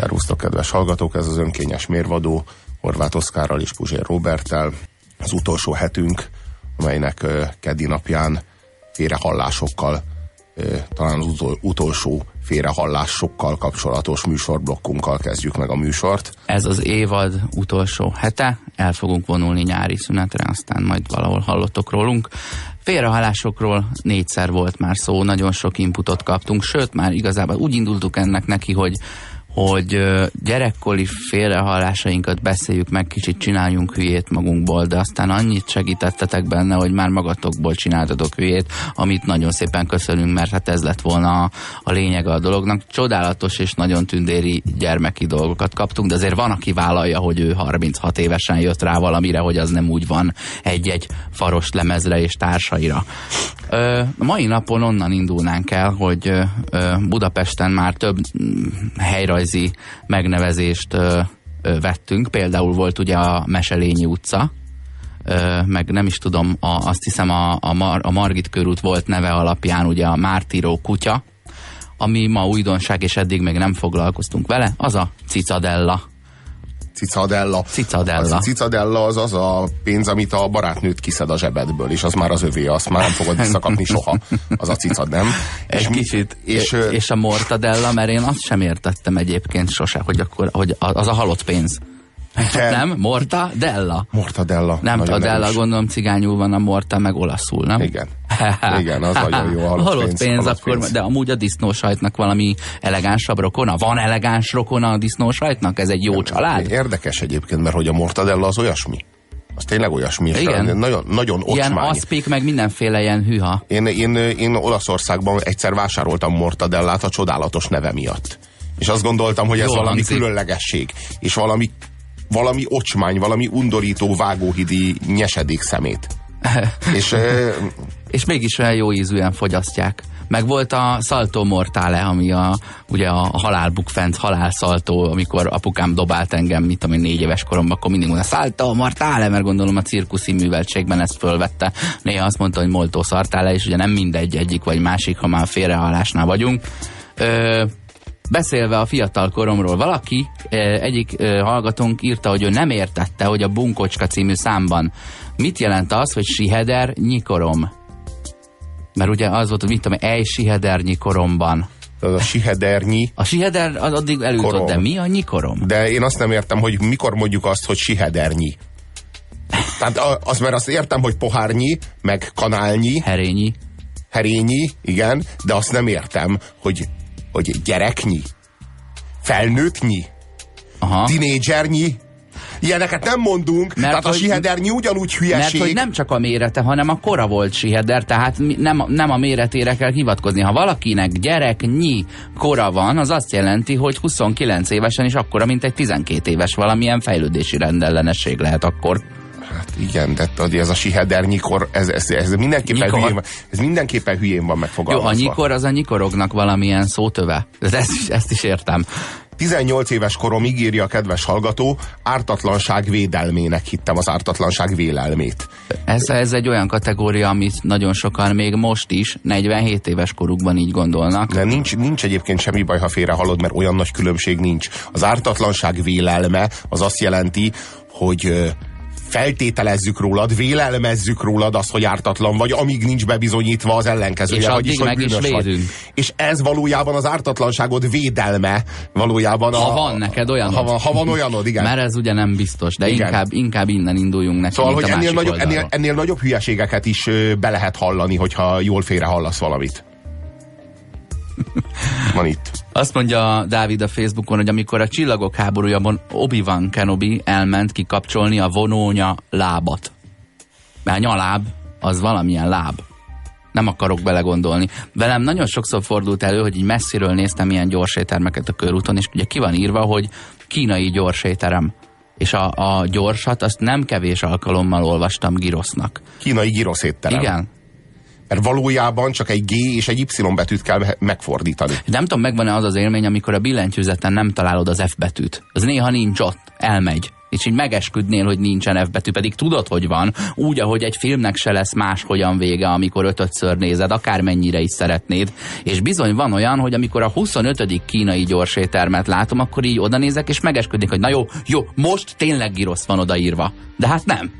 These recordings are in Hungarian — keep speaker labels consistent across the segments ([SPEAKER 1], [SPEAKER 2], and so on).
[SPEAKER 1] Szervusztok, kedves hallgatók, ez az önkényes mérvadó Horváth Oszkárral és Puzsér Roberttel. Az utolsó hetünk, amelynek keddi napján félrehallásokkal, talán az utolsó félrehallásokkal kapcsolatos műsorblokkunkkal kezdjük meg a műsort.
[SPEAKER 2] Ez az évad utolsó hete, el fogunk vonulni nyári szünetre, aztán majd valahol hallottok rólunk. Félrehallásokról négyszer volt már szó, nagyon sok inputot kaptunk, sőt már igazából úgy indultuk ennek neki, hogy hogy gyerekkori félrehallásainkat beszéljük meg, kicsit csináljunk hülyét magunkból, de aztán annyit segítettetek benne, hogy már magatokból csináltatok hülyét, amit nagyon szépen köszönünk, mert hát ez lett volna a, a lényeg a dolognak. Csodálatos és nagyon tündéri gyermeki dolgokat kaptunk, de azért van, aki vállalja, hogy ő 36 évesen jött rá valamire, hogy az nem úgy van egy-egy faros lemezre és társaira. Ö, mai napon onnan indulnánk el, hogy ö, Budapesten már több mm, helyrajzi megnevezést ö, ö, vettünk. Például volt ugye a Meselényi utca, ö, meg nem is tudom, a, azt hiszem a, a, Mar, a Margit körút volt neve alapján ugye a Mártíró kutya, ami ma újdonság, és eddig még nem foglalkoztunk vele, az a Cicadella
[SPEAKER 1] Cicadella.
[SPEAKER 2] Cicadella.
[SPEAKER 1] A cicadella az az a pénz, amit a barátnőt kiszed a zsebedből, és az már az övé, azt már nem fogod visszakapni soha. Az a cicad, nem?
[SPEAKER 2] Egy és, kicsit. És, és a mortadella, mert én azt sem értettem egyébként sose, hogy akkor hogy az a halott pénz. De... Nem? Mortadella?
[SPEAKER 1] Mortadella.
[SPEAKER 2] Nem, a Della gondolom cigányul van, a Morta meg olaszul, nem?
[SPEAKER 1] Igen. Igen, az nagyon jó.
[SPEAKER 2] Halott, halott pénz, pénz halott akkor, pénz. de amúgy a disznósajtnak valami elegánsabb rokona? Van elegáns rokona a disznósajtnak? Ez egy jó Nem, család?
[SPEAKER 1] Érdekes egyébként, mert hogy a mortadella az olyasmi. Az tényleg olyasmi. Igen. Nagyon, nagyon ocsmány.
[SPEAKER 2] Ilyen aszpik, meg mindenféle ilyen hűha.
[SPEAKER 1] Én, én, én Olaszországban egyszer vásároltam mortadellát a csodálatos neve miatt. És azt gondoltam, hogy ez Jól valami hangzik. különlegesség. És valami valami ocsmány, valami undorító vágóhidi nyesedék szemét.
[SPEAKER 2] és, és mégis olyan jó ízűen fogyasztják. Meg volt a Salto Mortale, ami a, ugye a halálbukfent halálszaltó, amikor apukám dobált engem, mit tudom én, négy éves koromban, akkor mindig mondta, Salto Mortale, mert gondolom a cirkuszi műveltségben ezt fölvette. Néha azt mondta, hogy Molto Sartale, és ugye nem mindegy egyik vagy másik, ha már félrehallásnál vagyunk. Ö, Beszélve a fiatal koromról, valaki, egyik hallgatónk írta, hogy ő nem értette, hogy a Bunkocska című számban mit jelent az, hogy siheder nyikorom. Mert ugye az volt, hogy mit tudom, egy siheder nyikoromban.
[SPEAKER 1] Az a sihedernyi.
[SPEAKER 2] A siheder az addig eljutott, de mi a nyikorom?
[SPEAKER 1] De én azt nem értem, hogy mikor mondjuk azt, hogy sihedernyi. Tehát az, mert azt értem, hogy pohárnyi, meg kanálnyi.
[SPEAKER 2] Herényi.
[SPEAKER 1] Herényi, igen, de azt nem értem, hogy hogy gyereknyi, felnőttnyi, Aha. tinédzsernyi, Ilyeneket nem mondunk, mert tehát hogy, a sihedernyi ugyanúgy hülyeség.
[SPEAKER 2] Mert hogy nem csak a mérete, hanem a kora volt siheder, tehát nem, nem a méretére kell hivatkozni. Ha valakinek gyereknyi kora van, az azt jelenti, hogy 29 évesen is akkora, mint egy 12 éves valamilyen fejlődési rendellenesség lehet akkor.
[SPEAKER 1] Hát igen, de ez a sihedernykor, ez, ez, ez, mindenképpen hülyén van, ez mindenképpen hülyén van megfogalmazva.
[SPEAKER 2] Jó, a nyikor az a nyikorognak valamilyen szótöve. De ezt is, ezt is értem.
[SPEAKER 1] 18 éves koromig írja a kedves hallgató, ártatlanság védelmének hittem az ártatlanság vélelmét.
[SPEAKER 2] Ez, ez egy olyan kategória, amit nagyon sokan még most is, 47 éves korukban így gondolnak.
[SPEAKER 1] De nincs, nincs egyébként semmi baj, ha félre hallod, mert olyan nagy különbség nincs. Az ártatlanság vélelme az azt jelenti, hogy feltételezzük rólad, vélelmezzük rólad azt, hogy ártatlan vagy, amíg nincs bebizonyítva az ellenkezője,
[SPEAKER 2] és
[SPEAKER 1] vagyis,
[SPEAKER 2] hogy bűnös is vagy.
[SPEAKER 1] És ez valójában az ártatlanságod védelme, valójában.
[SPEAKER 2] Ha a, van neked olyanod.
[SPEAKER 1] Ha, ha van olyanod, igen.
[SPEAKER 2] Mert ez ugye nem biztos, de inkább, inkább innen induljunk neki,
[SPEAKER 1] Szóval, hogy ennél nagyobb, ennél, ennél nagyobb hülyeségeket is be lehet hallani, hogyha jól félre hallasz valamit. Van itt.
[SPEAKER 2] Azt mondja Dávid a Facebookon, hogy amikor a csillagok háborújában Obi-Wan Kenobi elment kikapcsolni a vonónya lábat. Mert nyaláb az valamilyen láb. Nem akarok belegondolni. Velem nagyon sokszor fordult elő, hogy így messziről néztem ilyen gyorsétermeket a körúton, és ugye ki van írva, hogy kínai gyorséterem. És a, a gyorsat azt nem kevés alkalommal olvastam girosznak.
[SPEAKER 1] Kínai girosz étterem.
[SPEAKER 2] Igen,
[SPEAKER 1] mert valójában csak egy G és egy Y betűt kell megfordítani.
[SPEAKER 2] Nem tudom, megvan-e az az élmény, amikor a billentyűzeten nem találod az F betűt. Az néha nincs ott, elmegy. és így megesküdnél, hogy nincsen F betű, pedig tudod, hogy van. Úgy, ahogy egy filmnek se lesz máshogyan vége, amikor ötötször nézed, akármennyire is szeretnéd. És bizony van olyan, hogy amikor a 25. kínai gyorsétermet látom, akkor így oda nézek, és megesküdnék, hogy na jó, jó, most tényleg girosz van odaírva. De hát nem.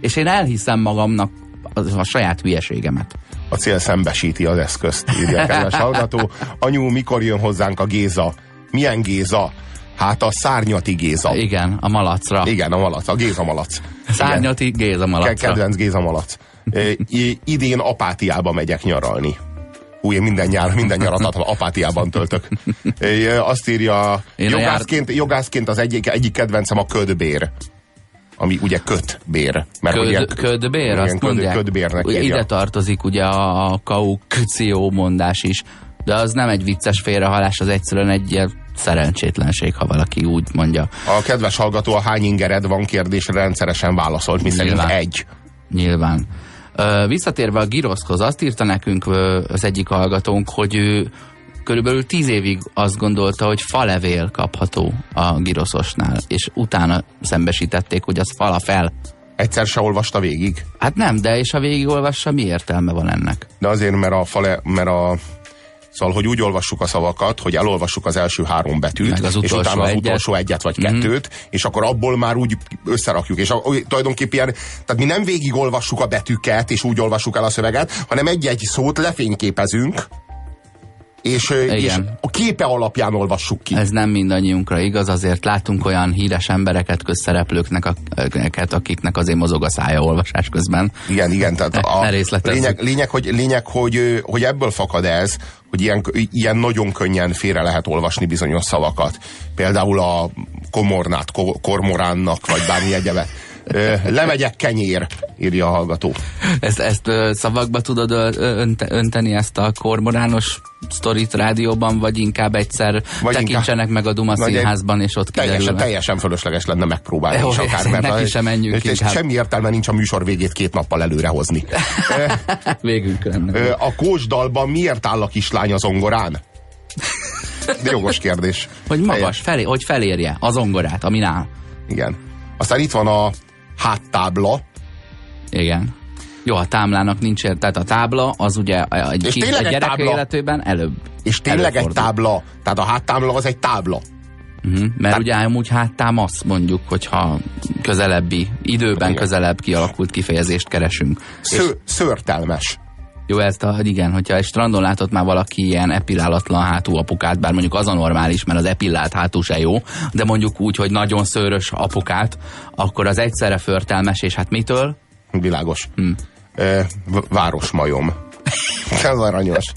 [SPEAKER 2] És én elhiszem magamnak a, a saját hülyeségemet.
[SPEAKER 1] A cél szembesíti az eszközt, írja kedves hallgató. Anyu, mikor jön hozzánk a Géza? Milyen Géza? Hát a szárnyati Géza.
[SPEAKER 2] Igen, a malacra.
[SPEAKER 1] Igen, a malac, a Géza malac.
[SPEAKER 2] Szárnyati Géza malacra.
[SPEAKER 1] Kedvenc Géza malac. I idén Apátiába megyek nyaralni. Hú, én minden nyár, minden nyarat apátiában töltök. Azt írja, jogászként, jogászként az egyik, egyik kedvencem a ködbér ami ugye kötbér.
[SPEAKER 2] Mert Köd, ugye, ködbér, azt köd, mondják. Ködbérnek írja. Ide tartozik ugye a kaukció mondás is, de az nem egy vicces félrehalás, az egyszerűen egy ilyen szerencsétlenség, ha valaki úgy mondja.
[SPEAKER 1] A kedves hallgató a hány ingered van kérdésre rendszeresen válaszolt, mi szerint egy.
[SPEAKER 2] Nyilván. Visszatérve a giroszhoz, azt írta nekünk az egyik hallgatónk, hogy ő körülbelül tíz évig azt gondolta, hogy falevél kapható a giroszosnál, és utána szembesítették, hogy az fala fel.
[SPEAKER 1] Egyszer se olvasta végig?
[SPEAKER 2] Hát nem, de és ha végigolvassa, mi értelme van ennek?
[SPEAKER 1] De azért, mert a, fale, mert a Szóval, hogy úgy olvassuk a szavakat, hogy elolvassuk az első három betűt, az és utána az egyet. utolsó egyet vagy mm-hmm. kettőt, és akkor abból már úgy összerakjuk. És a, tulajdonképpen, tehát mi nem végigolvassuk a betűket, és úgy olvassuk el a szöveget, hanem egy-egy szót lefényképezünk, és, és a képe alapján olvassuk ki.
[SPEAKER 2] Ez nem mindannyiunkra igaz, azért látunk olyan híres embereket, közszereplőknek, akiknek azért mozog a szája olvasás közben.
[SPEAKER 1] Igen, igen, tehát a lényeg, lényeg, hogy, lényeg hogy, hogy ebből fakad ez, hogy ilyen, ilyen nagyon könnyen félre lehet olvasni bizonyos szavakat. Például a komornát, kormoránnak, vagy bármi egyebet lemegyek kenyér, írja a hallgató.
[SPEAKER 2] Ezt, ezt szavakba tudod önteni, ezt a kormorános sztorit rádióban, vagy inkább egyszer vagy tekintsenek inkább, meg a Duma színházban, és ott
[SPEAKER 1] kiderül. Teljesen, teljesen fölösleges lenne megpróbálni Jó, is akár, mert
[SPEAKER 2] neki sem menjünk
[SPEAKER 1] és semmi értelme nincs a műsor végét két nappal előrehozni.
[SPEAKER 2] Végünk lenne.
[SPEAKER 1] A kósdalban miért áll a kislány az zongorán? De jogos kérdés.
[SPEAKER 2] Hogy magas, felé, hogy felérje a zongorát, amin áll.
[SPEAKER 1] Igen. Aztán itt van a háttábla.
[SPEAKER 2] Igen. Jó, a táblának nincs tehát a tábla az ugye egy, és kis, egy gyerek tábla. életében előbb.
[SPEAKER 1] És tényleg egy tábla, tehát a háttábla az egy tábla.
[SPEAKER 2] Uh-huh, mert Tehát, ugye amúgy háttámasz mondjuk, hogyha közelebbi, időben igen. közelebb kialakult kifejezést keresünk.
[SPEAKER 1] Sző, és... Szörtelmes.
[SPEAKER 2] Jó, ezt a, igen, hogyha egy strandon látott már valaki ilyen epilálatlan hátú apukát, bár mondjuk az a normális, mert az epillált hátú se jó, de mondjuk úgy, hogy nagyon szőrös apukát, akkor az egyszerre förtelmes, és hát mitől?
[SPEAKER 1] Világos. Hm. E, városmajom. Ez aranyos.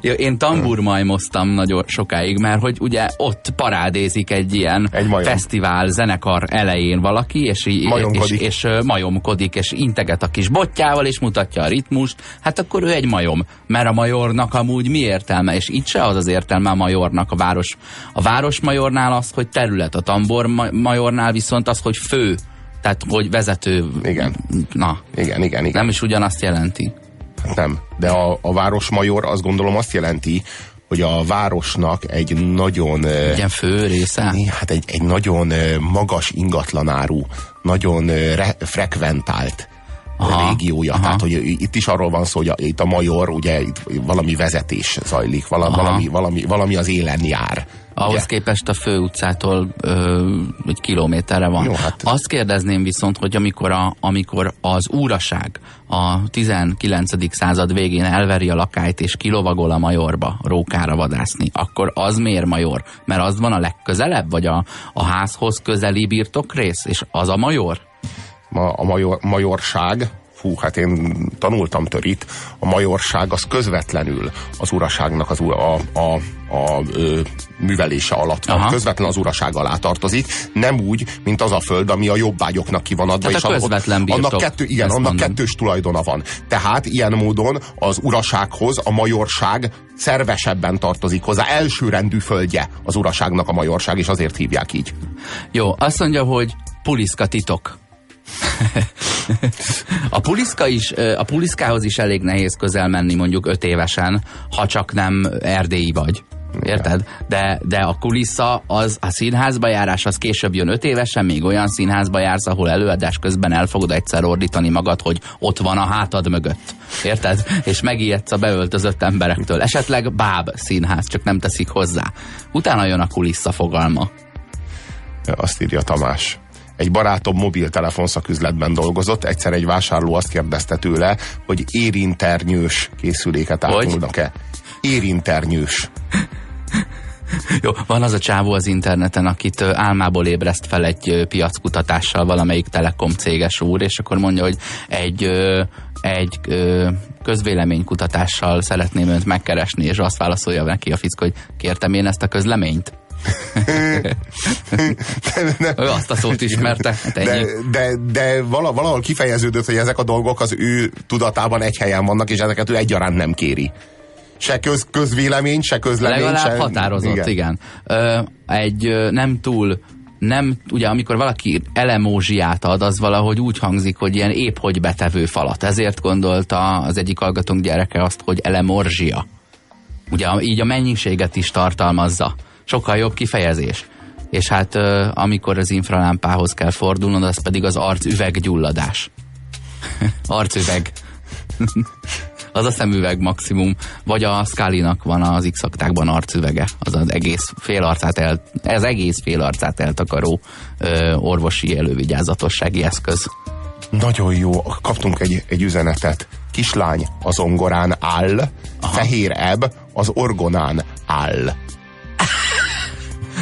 [SPEAKER 2] Jó, én tamburmajmoztam nagyon sokáig, mert hogy ugye ott parádézik egy ilyen egy fesztivál, zenekar elején valaki, és, majomkodik. és, és majomkodik, és integet a kis botjával, és mutatja a ritmust, hát akkor ő egy majom. Mert a majornak amúgy mi értelme? És itt se az az értelme a majornak a város. A városmajornál az, hogy terület, a tambor majornál viszont az, hogy fő. Tehát, hogy vezető.
[SPEAKER 1] Igen.
[SPEAKER 2] Na.
[SPEAKER 1] Igen, igen, igen.
[SPEAKER 2] Nem is ugyanazt jelenti.
[SPEAKER 1] Nem, de a, a városmajor azt gondolom azt jelenti, hogy a városnak egy nagyon...
[SPEAKER 2] Egy fő része?
[SPEAKER 1] Hát egy, egy nagyon magas ingatlanáru, nagyon re, frekventált aha, régiója. Aha. Tehát, hogy itt is arról van szó, hogy a, itt a major, ugye itt valami vezetés zajlik, vala, valami, valami, valami az élen jár.
[SPEAKER 2] Ahhoz ugye? képest a főutcától ö, egy kilométerre van. Jó, hát... Azt kérdezném viszont, hogy amikor, a, amikor az úraság a 19. század végén elveri a lakályt és kilovagol a majorba rókára vadászni, akkor az miért major? Mert az van a legközelebb, vagy a, a házhoz közeli birtokrész, és az a major?
[SPEAKER 1] A, a major, majorság, fú, hát én tanultam törit, a majorság az közvetlenül az uraságnak az, a, a, a, a ö, művelése alatt van, Aha. közvetlen az uraság alá tartozik, nem úgy, mint az a föld, ami a jobbágyoknak ki van adva.
[SPEAKER 2] Tehát és a közvetlen
[SPEAKER 1] birtok, annak kettő, igen, annak mondom. kettős tulajdona van. Tehát ilyen módon az urasághoz a majorság szervesebben tartozik hozzá. Elsőrendű földje az uraságnak a majorság, és azért hívják így.
[SPEAKER 2] Jó, azt mondja, hogy puliszka titok. A, puliszka is, a puliszkához is elég nehéz közel menni mondjuk öt évesen, ha csak nem erdélyi vagy. Érted? De, de a kulissza, az a színházba járás, az később jön öt évesen, még olyan színházba jársz, ahol előadás közben el fogod egyszer ordítani magad, hogy ott van a hátad mögött. Érted? És megijedsz a beöltözött emberektől. Esetleg báb színház, csak nem teszik hozzá. Utána jön a kulissza fogalma.
[SPEAKER 1] Azt írja Tamás egy barátom mobiltelefon szaküzletben dolgozott, egyszer egy vásárló azt kérdezte tőle, hogy érinternyős készüléket árulnak-e. Érinternyős.
[SPEAKER 2] Jó, van az a csávó az interneten, akit álmából ébreszt fel egy piackutatással valamelyik telekom céges úr, és akkor mondja, hogy egy, egy közvéleménykutatással szeretném önt megkeresni, és azt válaszolja neki a fickó, hogy kértem én ezt a közleményt? De, ő azt a szót ismerte. Hát
[SPEAKER 1] de, de, de valahol kifejeződött, hogy ezek a dolgok az ő tudatában egy helyen vannak, és ezeket ő egyaránt nem kéri. Se köz, közvélemény, se közlemény.
[SPEAKER 2] Legalább
[SPEAKER 1] se...
[SPEAKER 2] határozott, igen. igen. Ö, egy nem túl nem, ugye amikor valaki elemózsiát ad, az valahogy úgy hangzik, hogy ilyen épp hogy betevő falat. Ezért gondolta az egyik hallgatónk gyereke azt, hogy elemorzsia. Ugye így a mennyiséget is tartalmazza sokkal jobb kifejezés. És hát amikor az infralámpához kell fordulnod, az pedig az arcüveggyulladás. arcüveg. az a szemüveg maximum, vagy a Scully-nak van az x arcüvege, az az egész fél arcát el, ez egész fél arcát eltakaró ö, orvosi elővigyázatossági eszköz.
[SPEAKER 1] Nagyon jó, kaptunk egy, egy üzenetet. Kislány az ongorán áll, Aha. fehér ebb az orgonán áll.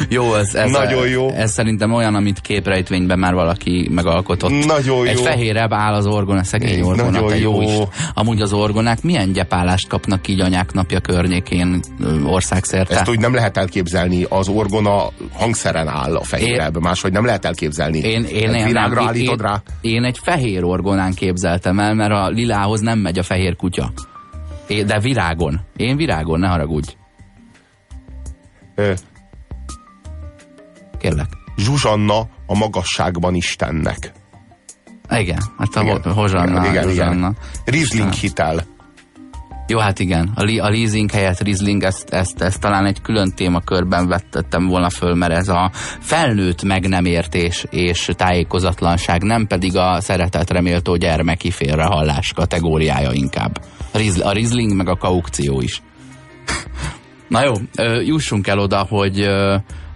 [SPEAKER 2] Jó, ez, ez,
[SPEAKER 1] Nagyon jó.
[SPEAKER 2] Ez szerintem olyan, amit képrejtvényben már valaki megalkotott.
[SPEAKER 1] Nagyon
[SPEAKER 2] Egy
[SPEAKER 1] jó.
[SPEAKER 2] fehérebb áll az orgona, szegény orgona, Nagyon jó. jó is. Amúgy az orgonák milyen gyepálást kapnak így anyák napja környékén országszerte?
[SPEAKER 1] Ezt úgy nem lehet elképzelni, az orgona hangszeren áll a fehérebb, én, máshogy nem lehet elképzelni.
[SPEAKER 2] Én, én, én, nem,
[SPEAKER 1] állítod
[SPEAKER 2] én,
[SPEAKER 1] rá?
[SPEAKER 2] Én egy fehér orgonán képzeltem el, mert a lilához nem megy a fehér kutya. É, de virágon. Én virágon, ne haragudj. Ö, Kérlek.
[SPEAKER 1] Zsuzsanna a magasságban Istennek.
[SPEAKER 2] Igen, hát a igen. Hozsanna. Igen, igen, igen.
[SPEAKER 1] Rizling hitel.
[SPEAKER 2] Jó, hát igen. A, li, a leasing helyett Rizling, ezt, ezt, ezt talán egy külön témakörben vettettem volna föl, mert ez a felnőtt meg nem értés és tájékozatlanság, nem pedig a szeretet reméltó gyermeki félrehallás kategóriája inkább. A Rizling meg a kaukció is. Na jó, jussunk el oda, hogy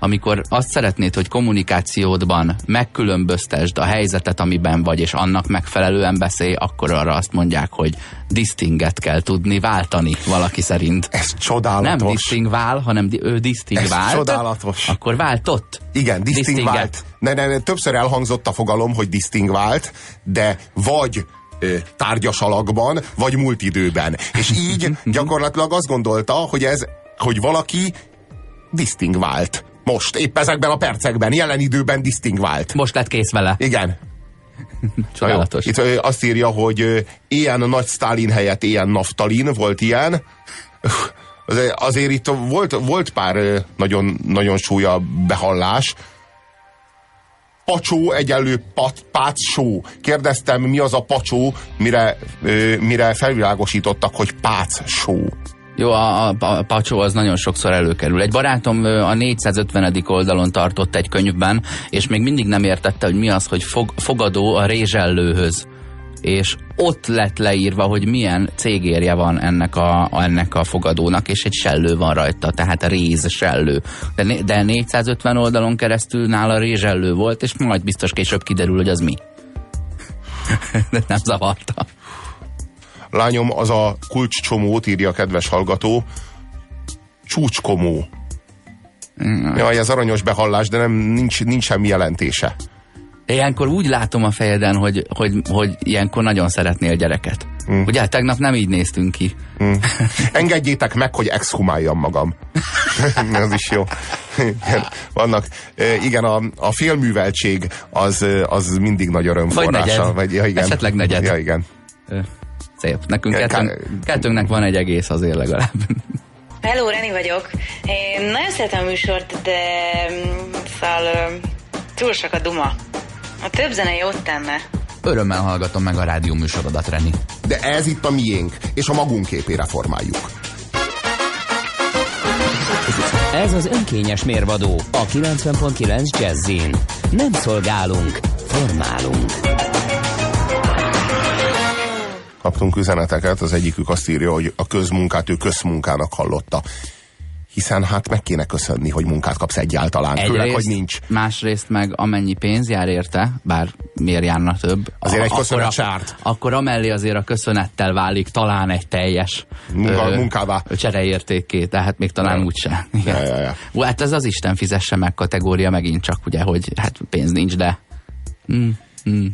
[SPEAKER 2] amikor azt szeretnéd, hogy kommunikációdban megkülönböztesd a helyzetet, amiben vagy, és annak megfelelően beszélj, akkor arra azt mondják, hogy distinget kell tudni váltani valaki szerint.
[SPEAKER 1] Ez csodálatos.
[SPEAKER 2] Nem distingvál, hanem ő distingvált.
[SPEAKER 1] Ez csodálatos.
[SPEAKER 2] Akkor váltott.
[SPEAKER 1] Igen, distingvált. Ne, ne, ne, többször elhangzott a fogalom, hogy distingvált, de vagy tárgyas alakban, vagy múlt időben. És így gyakorlatilag azt gondolta, hogy ez, hogy valaki distingvált. Most, épp ezekben a percekben, jelen időben distingvált.
[SPEAKER 2] Most lett kész vele.
[SPEAKER 1] Igen.
[SPEAKER 2] Csodálatos.
[SPEAKER 1] Itt azt írja, hogy ilyen nagy Stalin helyett ilyen naftalin, volt ilyen. Azért itt volt, volt pár nagyon, nagyon súlya behallás. Pacsó egyenlő pat, pácsó. Kérdeztem, mi az a pacsó, mire, mire felvilágosítottak, hogy pácsó.
[SPEAKER 2] Jó, a, a, a pacsó az nagyon sokszor előkerül. Egy barátom a 450. oldalon tartott egy könyvben, és még mindig nem értette, hogy mi az, hogy fog, fogadó a rézsellőhöz. És ott lett leírva, hogy milyen cégérje van ennek a, ennek a fogadónak, és egy sellő van rajta, tehát a réz. De, de 450 oldalon keresztül nála rézsellő volt, és majd biztos később kiderül, hogy az mi. de nem zavarta.
[SPEAKER 1] Lányom, az a kulcscsomót írja a kedves hallgató. Csúcskomó. Mm. Jaj, ez aranyos behallás, de nem, nincs, nincs semmi jelentése.
[SPEAKER 2] Ilyenkor úgy látom a fejeden, hogy, hogy, hogy ilyenkor nagyon szeretnél gyereket. Mm. Ugye, tegnap nem így néztünk ki. Mm.
[SPEAKER 1] Engedjétek meg, hogy exhumáljam magam. Ez is jó. Vannak, igen, a, a félműveltség az, az mindig nagy örömforrása.
[SPEAKER 2] Vagy negyed. Vagy, ja, igen. Esetleg negyed.
[SPEAKER 1] Ja, igen
[SPEAKER 2] szép. Nekünk kettőnk, kettőnknek van egy egész azért legalább.
[SPEAKER 3] Hello, Reni vagyok. Én nagyon szeretem a műsort, de mm, szóval túl sok a duma. A több zene jót tenne.
[SPEAKER 2] Örömmel hallgatom meg a rádió műsorodat, Reni.
[SPEAKER 1] De ez itt a miénk, és a magunk képére formáljuk.
[SPEAKER 4] Ez az önkényes mérvadó a 90.9 Jazzin. Nem szolgálunk, formálunk.
[SPEAKER 1] Kaptunk üzeneteket, az egyikük azt írja, hogy a közmunkát ő közmunkának hallotta hiszen hát meg kéne köszönni, hogy munkát kapsz egyáltalán, Egyrészt, főleg, hogy nincs.
[SPEAKER 2] Másrészt meg amennyi pénz jár érte, bár miért járna több.
[SPEAKER 1] Azért a, egy köszönet sárt.
[SPEAKER 2] Akkor amellé azért a köszönettel válik talán egy teljes
[SPEAKER 1] Munka, ö, munkává.
[SPEAKER 2] csereértékké, tehát még talán ja. úgyse.
[SPEAKER 1] Ja, ja, ja.
[SPEAKER 2] Ó, hát ez az Isten fizesse meg kategória megint csak, ugye, hogy hát pénz nincs, de mm, mm,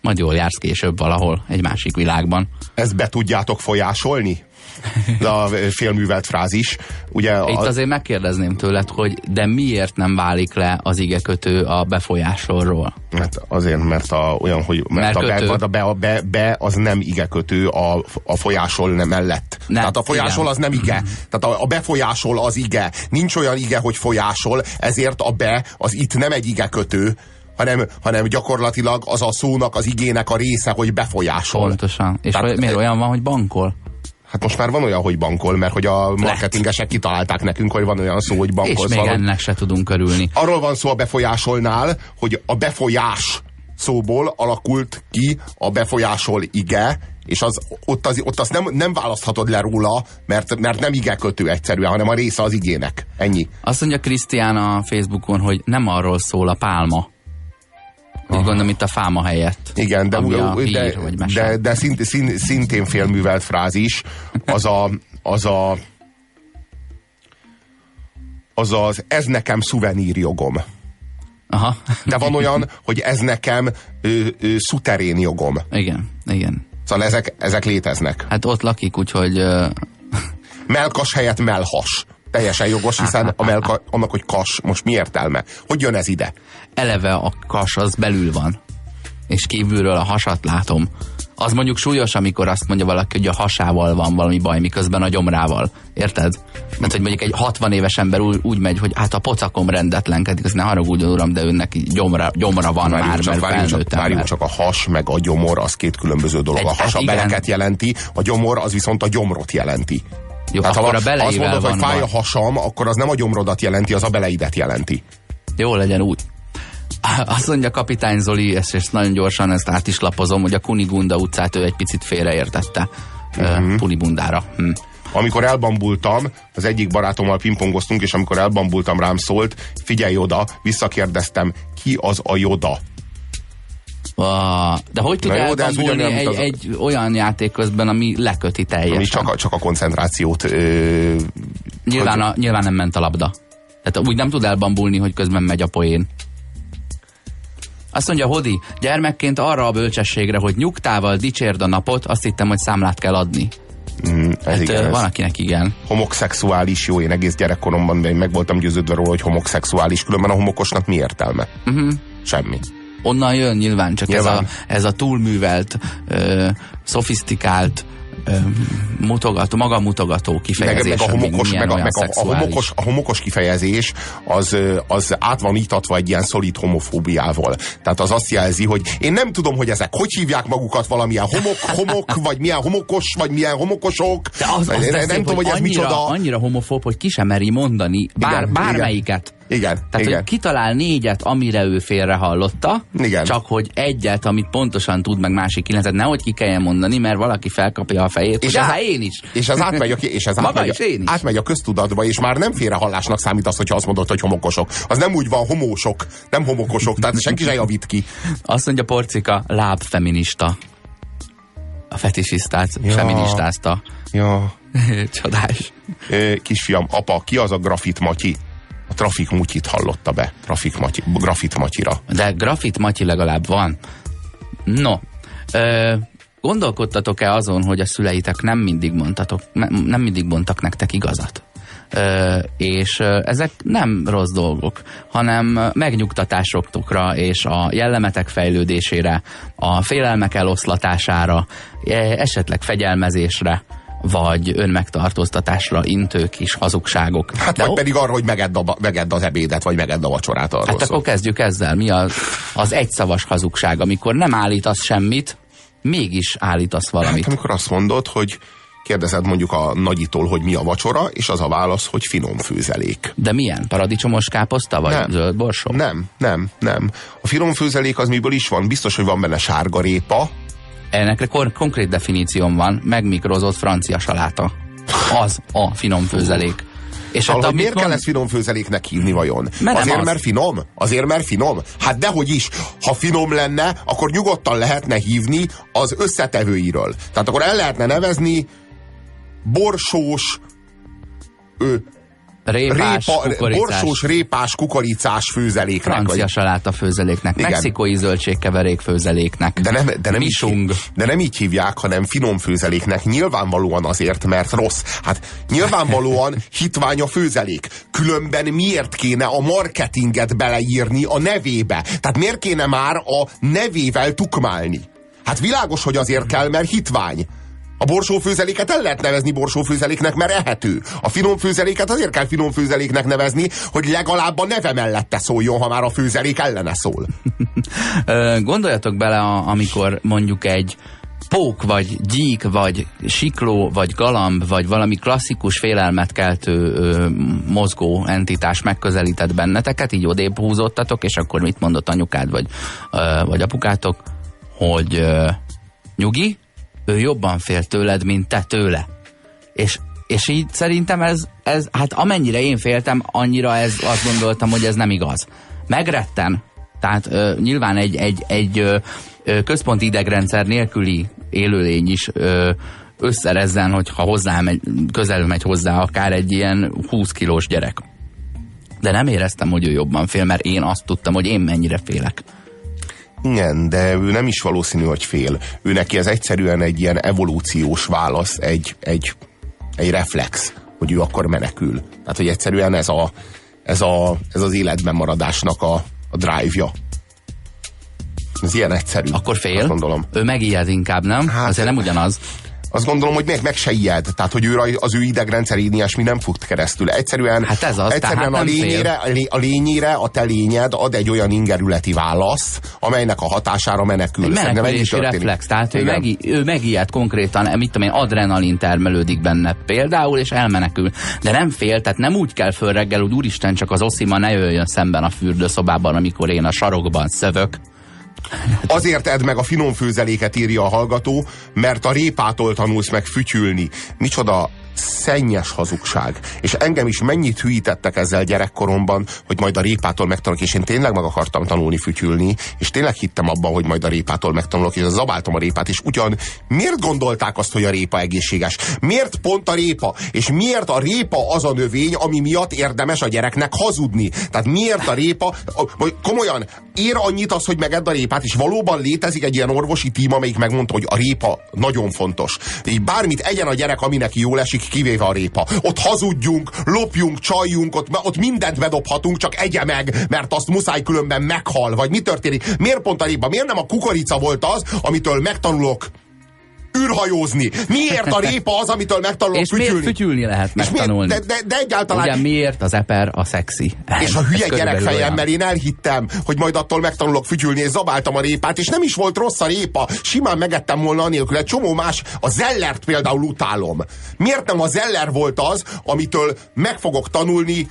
[SPEAKER 2] majd jól jársz később valahol egy másik világban.
[SPEAKER 1] Ezt be tudjátok folyásolni? a félművelt frázis. Ugye
[SPEAKER 2] Itt a... azért megkérdezném tőled, hogy de miért nem válik le az igekötő a befolyásolról?
[SPEAKER 1] Hát azért, mert a, olyan, hogy mert, mert a, be, a, be, a be, be, az nem igekötő a, a folyásol nem mellett. Nem, Tehát a folyásol igen. az nem ige. Tehát a, a befolyásol az ige. Nincs olyan ige, hogy folyásol, ezért a be az itt nem egy igekötő, hanem, hanem gyakorlatilag az a szónak, az igének a része, hogy befolyásol.
[SPEAKER 2] Pontosan. És Tehát, miért olyan van, hogy bankol?
[SPEAKER 1] Hát most már van olyan, hogy bankol, mert hogy a marketingesek kitalálták nekünk, hogy van olyan szó, hogy bankol.
[SPEAKER 2] És még ennek se tudunk örülni.
[SPEAKER 1] Arról van szó a befolyásolnál, hogy a befolyás szóból alakult ki a befolyásol ige, és az, ott, az, ott azt nem, nem választhatod le róla, mert, mert nem ige kötő egyszerűen, hanem a része az igének. Ennyi.
[SPEAKER 2] Azt mondja Krisztián a Facebookon, hogy nem arról szól a pálma, úgy gondolom itt a fáma helyett.
[SPEAKER 1] Igen, de, hír, de, de, de szint, szint, szintén félművelt frázis az a, az a az az ez nekem szuvenírjogom.
[SPEAKER 2] Aha.
[SPEAKER 1] De van olyan, hogy ez nekem ö, ö, szuterén jogom.
[SPEAKER 2] Igen, igen.
[SPEAKER 1] Szóval ezek, ezek léteznek.
[SPEAKER 2] Hát ott lakik, úgyhogy... Uh...
[SPEAKER 1] Melkas helyett melhas teljesen jogos, hiszen a melka, annak, hogy kas, most mi értelme? Hogy jön ez ide?
[SPEAKER 2] Eleve a kas az belül van, és kívülről a hasat látom. Az mondjuk súlyos, amikor azt mondja valaki, hogy a hasával van valami baj, miközben a gyomrával. Érted? Mert hogy mondjuk egy 60 éves ember úgy, úgy megy, hogy hát a pocakom rendetlenkedik, az ne haragudjon uram, de önnek gyomra, gyomra van várjunk már, csak, mert várjunk
[SPEAKER 1] csak, várjunk csak, a has meg a gyomor az két különböző dolog. Egy, a has hát a beleket jelenti, a gyomor az viszont a gyomrot jelenti.
[SPEAKER 2] Jó, Tehát akkor
[SPEAKER 1] ha
[SPEAKER 2] a azt mondod,
[SPEAKER 1] hogy fáj a hasam, akkor az nem a gyomrodat jelenti, az a beleidet jelenti.
[SPEAKER 2] Jó legyen úgy. Azt mondja kapitány Zoli, ezt, ezt nagyon gyorsan ezt át is lapozom, hogy a Kunigunda utcát ő egy picit félreértette uh-huh. Punibundára. Hm.
[SPEAKER 1] Amikor elbambultam, az egyik barátommal pingpongoztunk, és amikor elbambultam, rám szólt, figyelj oda, visszakérdeztem, ki az a Joda?
[SPEAKER 2] De hogy tud jó, egy, az... egy olyan játék közben, ami leköti teljesen? Ami
[SPEAKER 1] csak a, csak a koncentrációt... Ö,
[SPEAKER 2] nyilván, a, nyilván nem ment a labda. Tehát úgy nem tud elbambulni, hogy közben megy a poén. Azt mondja Hodi, gyermekként arra a bölcsességre, hogy nyugtával dicsérd a napot, azt hittem, hogy számlát kell adni.
[SPEAKER 1] Mm, ez hát, igen,
[SPEAKER 2] van, akinek igen.
[SPEAKER 1] Homoszexuális, jó, én egész gyerekkoromban meg voltam győződve róla, hogy homoszexuális, különben a homokosnak mi értelme? Uh-huh. Semmi
[SPEAKER 2] onnan jön nyilván, csak nyilván. Ez, a, ez a túlművelt, ö, szofisztikált, mutogató, maga mutogató kifejezés. Meg, meg, a, homokos, meg, a, meg a, a, homokos,
[SPEAKER 1] a homokos kifejezés az, az át van itatva egy ilyen szolid homofóbiával. Tehát az azt jelzi, hogy én nem tudom, hogy ezek hogy hívják magukat valamilyen homok, homok, vagy milyen homokos, vagy milyen homokosok.
[SPEAKER 2] De az, az
[SPEAKER 1] én, nem tudom, hogy ez
[SPEAKER 2] annyira,
[SPEAKER 1] micsoda.
[SPEAKER 2] Annyira homofób, hogy ki sem meri mondani bár, igen, bármelyiket.
[SPEAKER 1] Igen. Igen.
[SPEAKER 2] Tehát,
[SPEAKER 1] igen.
[SPEAKER 2] hogy kitalál négyet, amire ő félre hallotta,
[SPEAKER 1] igen.
[SPEAKER 2] csak hogy egyet, amit pontosan tud, meg másik kilencet, nehogy ki kelljen mondani, mert valaki felkapja a fejét, és az én is.
[SPEAKER 1] És ez átmegy a, és ez átmegy, is, én is. átmegy a köztudatba, és már nem félrehallásnak számít az, hogyha azt mondod, hogy homokosok. Az nem úgy van, homósok, nem homokosok, tehát senki se javít ki.
[SPEAKER 2] Azt mondja Porcika, lábfeminista. A fetisisztát, ja. feministázta.
[SPEAKER 1] Ja.
[SPEAKER 2] Csodás.
[SPEAKER 1] Kisfiam, apa, ki az a grafit Matyi? A Trafik Mutyit hallotta be, Trafik Matyi, Grafit Matyira.
[SPEAKER 2] De Grafit Matyi legalább van. No, ö, gondolkodtatok-e azon, hogy a szüleitek nem mindig mondtatok, nem mindig mondtak nektek igazat? Ö, és ö, ezek nem rossz dolgok, hanem megnyugtatásoktokra és a jellemetek fejlődésére, a félelmek eloszlatására, e, esetleg fegyelmezésre vagy önmegtartóztatásra intő kis hazugságok.
[SPEAKER 1] Hát De vagy pedig arra, hogy megedd, a, megedd az ebédet, vagy megedd a vacsorát. Arról
[SPEAKER 2] hát szó. akkor kezdjük ezzel. Mi az, az egyszavas hazugság, amikor nem állítasz semmit, mégis állítasz valamit.
[SPEAKER 1] Hát amikor azt mondod, hogy kérdezed mondjuk a nagyitól, hogy mi a vacsora, és az a válasz, hogy finom főzelék.
[SPEAKER 2] De milyen? Paradicsomos káposzta, vagy
[SPEAKER 1] Nem.
[SPEAKER 2] zöld borsó?
[SPEAKER 1] Nem, nem, nem. A finom főzelék az miből is van? Biztos, hogy van benne sárga répa,
[SPEAKER 2] Ennek kon- konkrét definícióm van, megmikrozott francia saláta. Az a finom főzelék. És
[SPEAKER 1] Szóval, hogy
[SPEAKER 2] amit
[SPEAKER 1] miért kell ezt finom főzeléknek hívni vajon?
[SPEAKER 2] nem
[SPEAKER 1] Azért,
[SPEAKER 2] az.
[SPEAKER 1] mert finom? Azért, mert finom? Hát dehogy is. Ha finom lenne, akkor nyugodtan lehetne hívni az összetevőiről. Tehát akkor el lehetne nevezni borsós, ö,
[SPEAKER 2] Répás,
[SPEAKER 1] répa, borsós, répás, kukoricás főzeléknek.
[SPEAKER 2] francia
[SPEAKER 1] vagy-
[SPEAKER 2] saláta főzeléknek,
[SPEAKER 1] Igen.
[SPEAKER 2] mexikói zöldségkeverék főzeléknek,
[SPEAKER 1] De nem, de, nem így, de nem így hívják, hanem finom főzeléknek. Nyilvánvalóan azért, mert rossz. Hát nyilvánvalóan hitvány a főzelék. Különben miért kéne a marketinget beleírni a nevébe? Tehát miért kéne már a nevével tukmálni? Hát világos, hogy azért kell, mert hitvány. A borsófőzeléket el lehet nevezni borsófőzeléknek, mert ehető. A finom főzeléket azért kell finom főzeléknek nevezni, hogy legalább a neve mellette szóljon, ha már a főzelék ellene szól.
[SPEAKER 2] Gondoljatok bele, amikor mondjuk egy pók, vagy gyík, vagy sikló, vagy galamb, vagy valami klasszikus félelmet keltő ö, mozgó entitás megközelített benneteket, így odébb húzottatok, és akkor mit mondott anyukád, vagy, ö, vagy apukátok, hogy ö, nyugi, ő jobban fél tőled, mint te tőle. És és így szerintem ez, ez, hát amennyire én féltem, annyira ez, azt gondoltam, hogy ez nem igaz. Megretten, tehát ö, nyilván egy, egy, egy ö, ö, központi idegrendszer nélküli élőlény is ö, összerezzen, hogyha hozzá megy, közel megy hozzá akár egy ilyen 20 kilós gyerek. De nem éreztem, hogy ő jobban fél, mert én azt tudtam, hogy én mennyire félek.
[SPEAKER 1] Igen, de ő nem is valószínű, hogy fél. Ő neki ez egyszerűen egy ilyen evolúciós válasz, egy, egy, egy reflex, hogy ő akkor menekül. Tehát, hogy egyszerűen ez, a, ez, a, ez az életben maradásnak a, a drive-ja. Ez ilyen egyszerű.
[SPEAKER 2] Akkor fél?
[SPEAKER 1] Azt gondolom.
[SPEAKER 2] Ő megijed inkább, nem?
[SPEAKER 1] Hát-
[SPEAKER 2] Hát, Azért nem ugyanaz.
[SPEAKER 1] Azt gondolom, hogy meg, meg se ijed. Tehát, hogy ő, az ő idegrendszerén ilyesmi nem fut keresztül. Egyszerűen,
[SPEAKER 2] Hát ez az,
[SPEAKER 1] egyszerűen a,
[SPEAKER 2] fél.
[SPEAKER 1] lényére, a lé- a lényére a te lényed ad egy olyan ingerületi válasz, amelynek a hatására menekül.
[SPEAKER 2] Egy menekülési reflex, tehát ő, megi, ő megijed konkrétan, mit tudom én, adrenalin termelődik benne például, és elmenekül. De nem fél, tehát nem úgy kell föl reggel, hogy úristen, csak az oszima ne jöjjön szemben a fürdőszobában, amikor én a sarokban szövök.
[SPEAKER 1] Azért edd meg a finom főzeléket, írja a hallgató, mert a répától tanulsz meg fütyülni. Micsoda szennyes hazugság. És engem is mennyit hülyítettek ezzel gyerekkoromban, hogy majd a répától megtanulok, és én tényleg meg akartam tanulni fütyülni, és tényleg hittem abban, hogy majd a répától megtanulok, és zabáltam a répát, és ugyan miért gondolták azt, hogy a répa egészséges? Miért pont a répa? És miért a répa az a növény, ami miatt érdemes a gyereknek hazudni? Tehát miért a répa, komolyan, ér annyit az, hogy megedd a répát, és valóban létezik egy ilyen orvosi tím, amelyik megmondta, hogy a répa nagyon fontos. Így bármit egyen a gyerek, ami neki jól esik, kivéve a répa. Ott hazudjunk, lopjunk, csaljunk, ott, ott mindent bedobhatunk, csak egye meg, mert azt muszáj különben meghal. Vagy mi történik? Miért pont a répa? Miért nem a kukorica volt az, amitől megtanulok űrhajózni? Miért a répa az, amitől megtanulok
[SPEAKER 2] És miért
[SPEAKER 1] fütyülni?
[SPEAKER 2] lehet
[SPEAKER 1] És miért?
[SPEAKER 2] megtanulni?
[SPEAKER 1] De, de, de egyáltalán
[SPEAKER 2] Ugye miért az eper a szexi?
[SPEAKER 1] és a
[SPEAKER 2] Ez
[SPEAKER 1] hülye gyerekfejemmel én elhittem, hogy majd attól megtanulok fütyülni, és zabáltam a répát, és nem is volt rossz a répa. Simán megettem volna anélkül. Egy csomó más, a zellert például utálom. Miért nem a zeller volt az, amitől meg fogok tanulni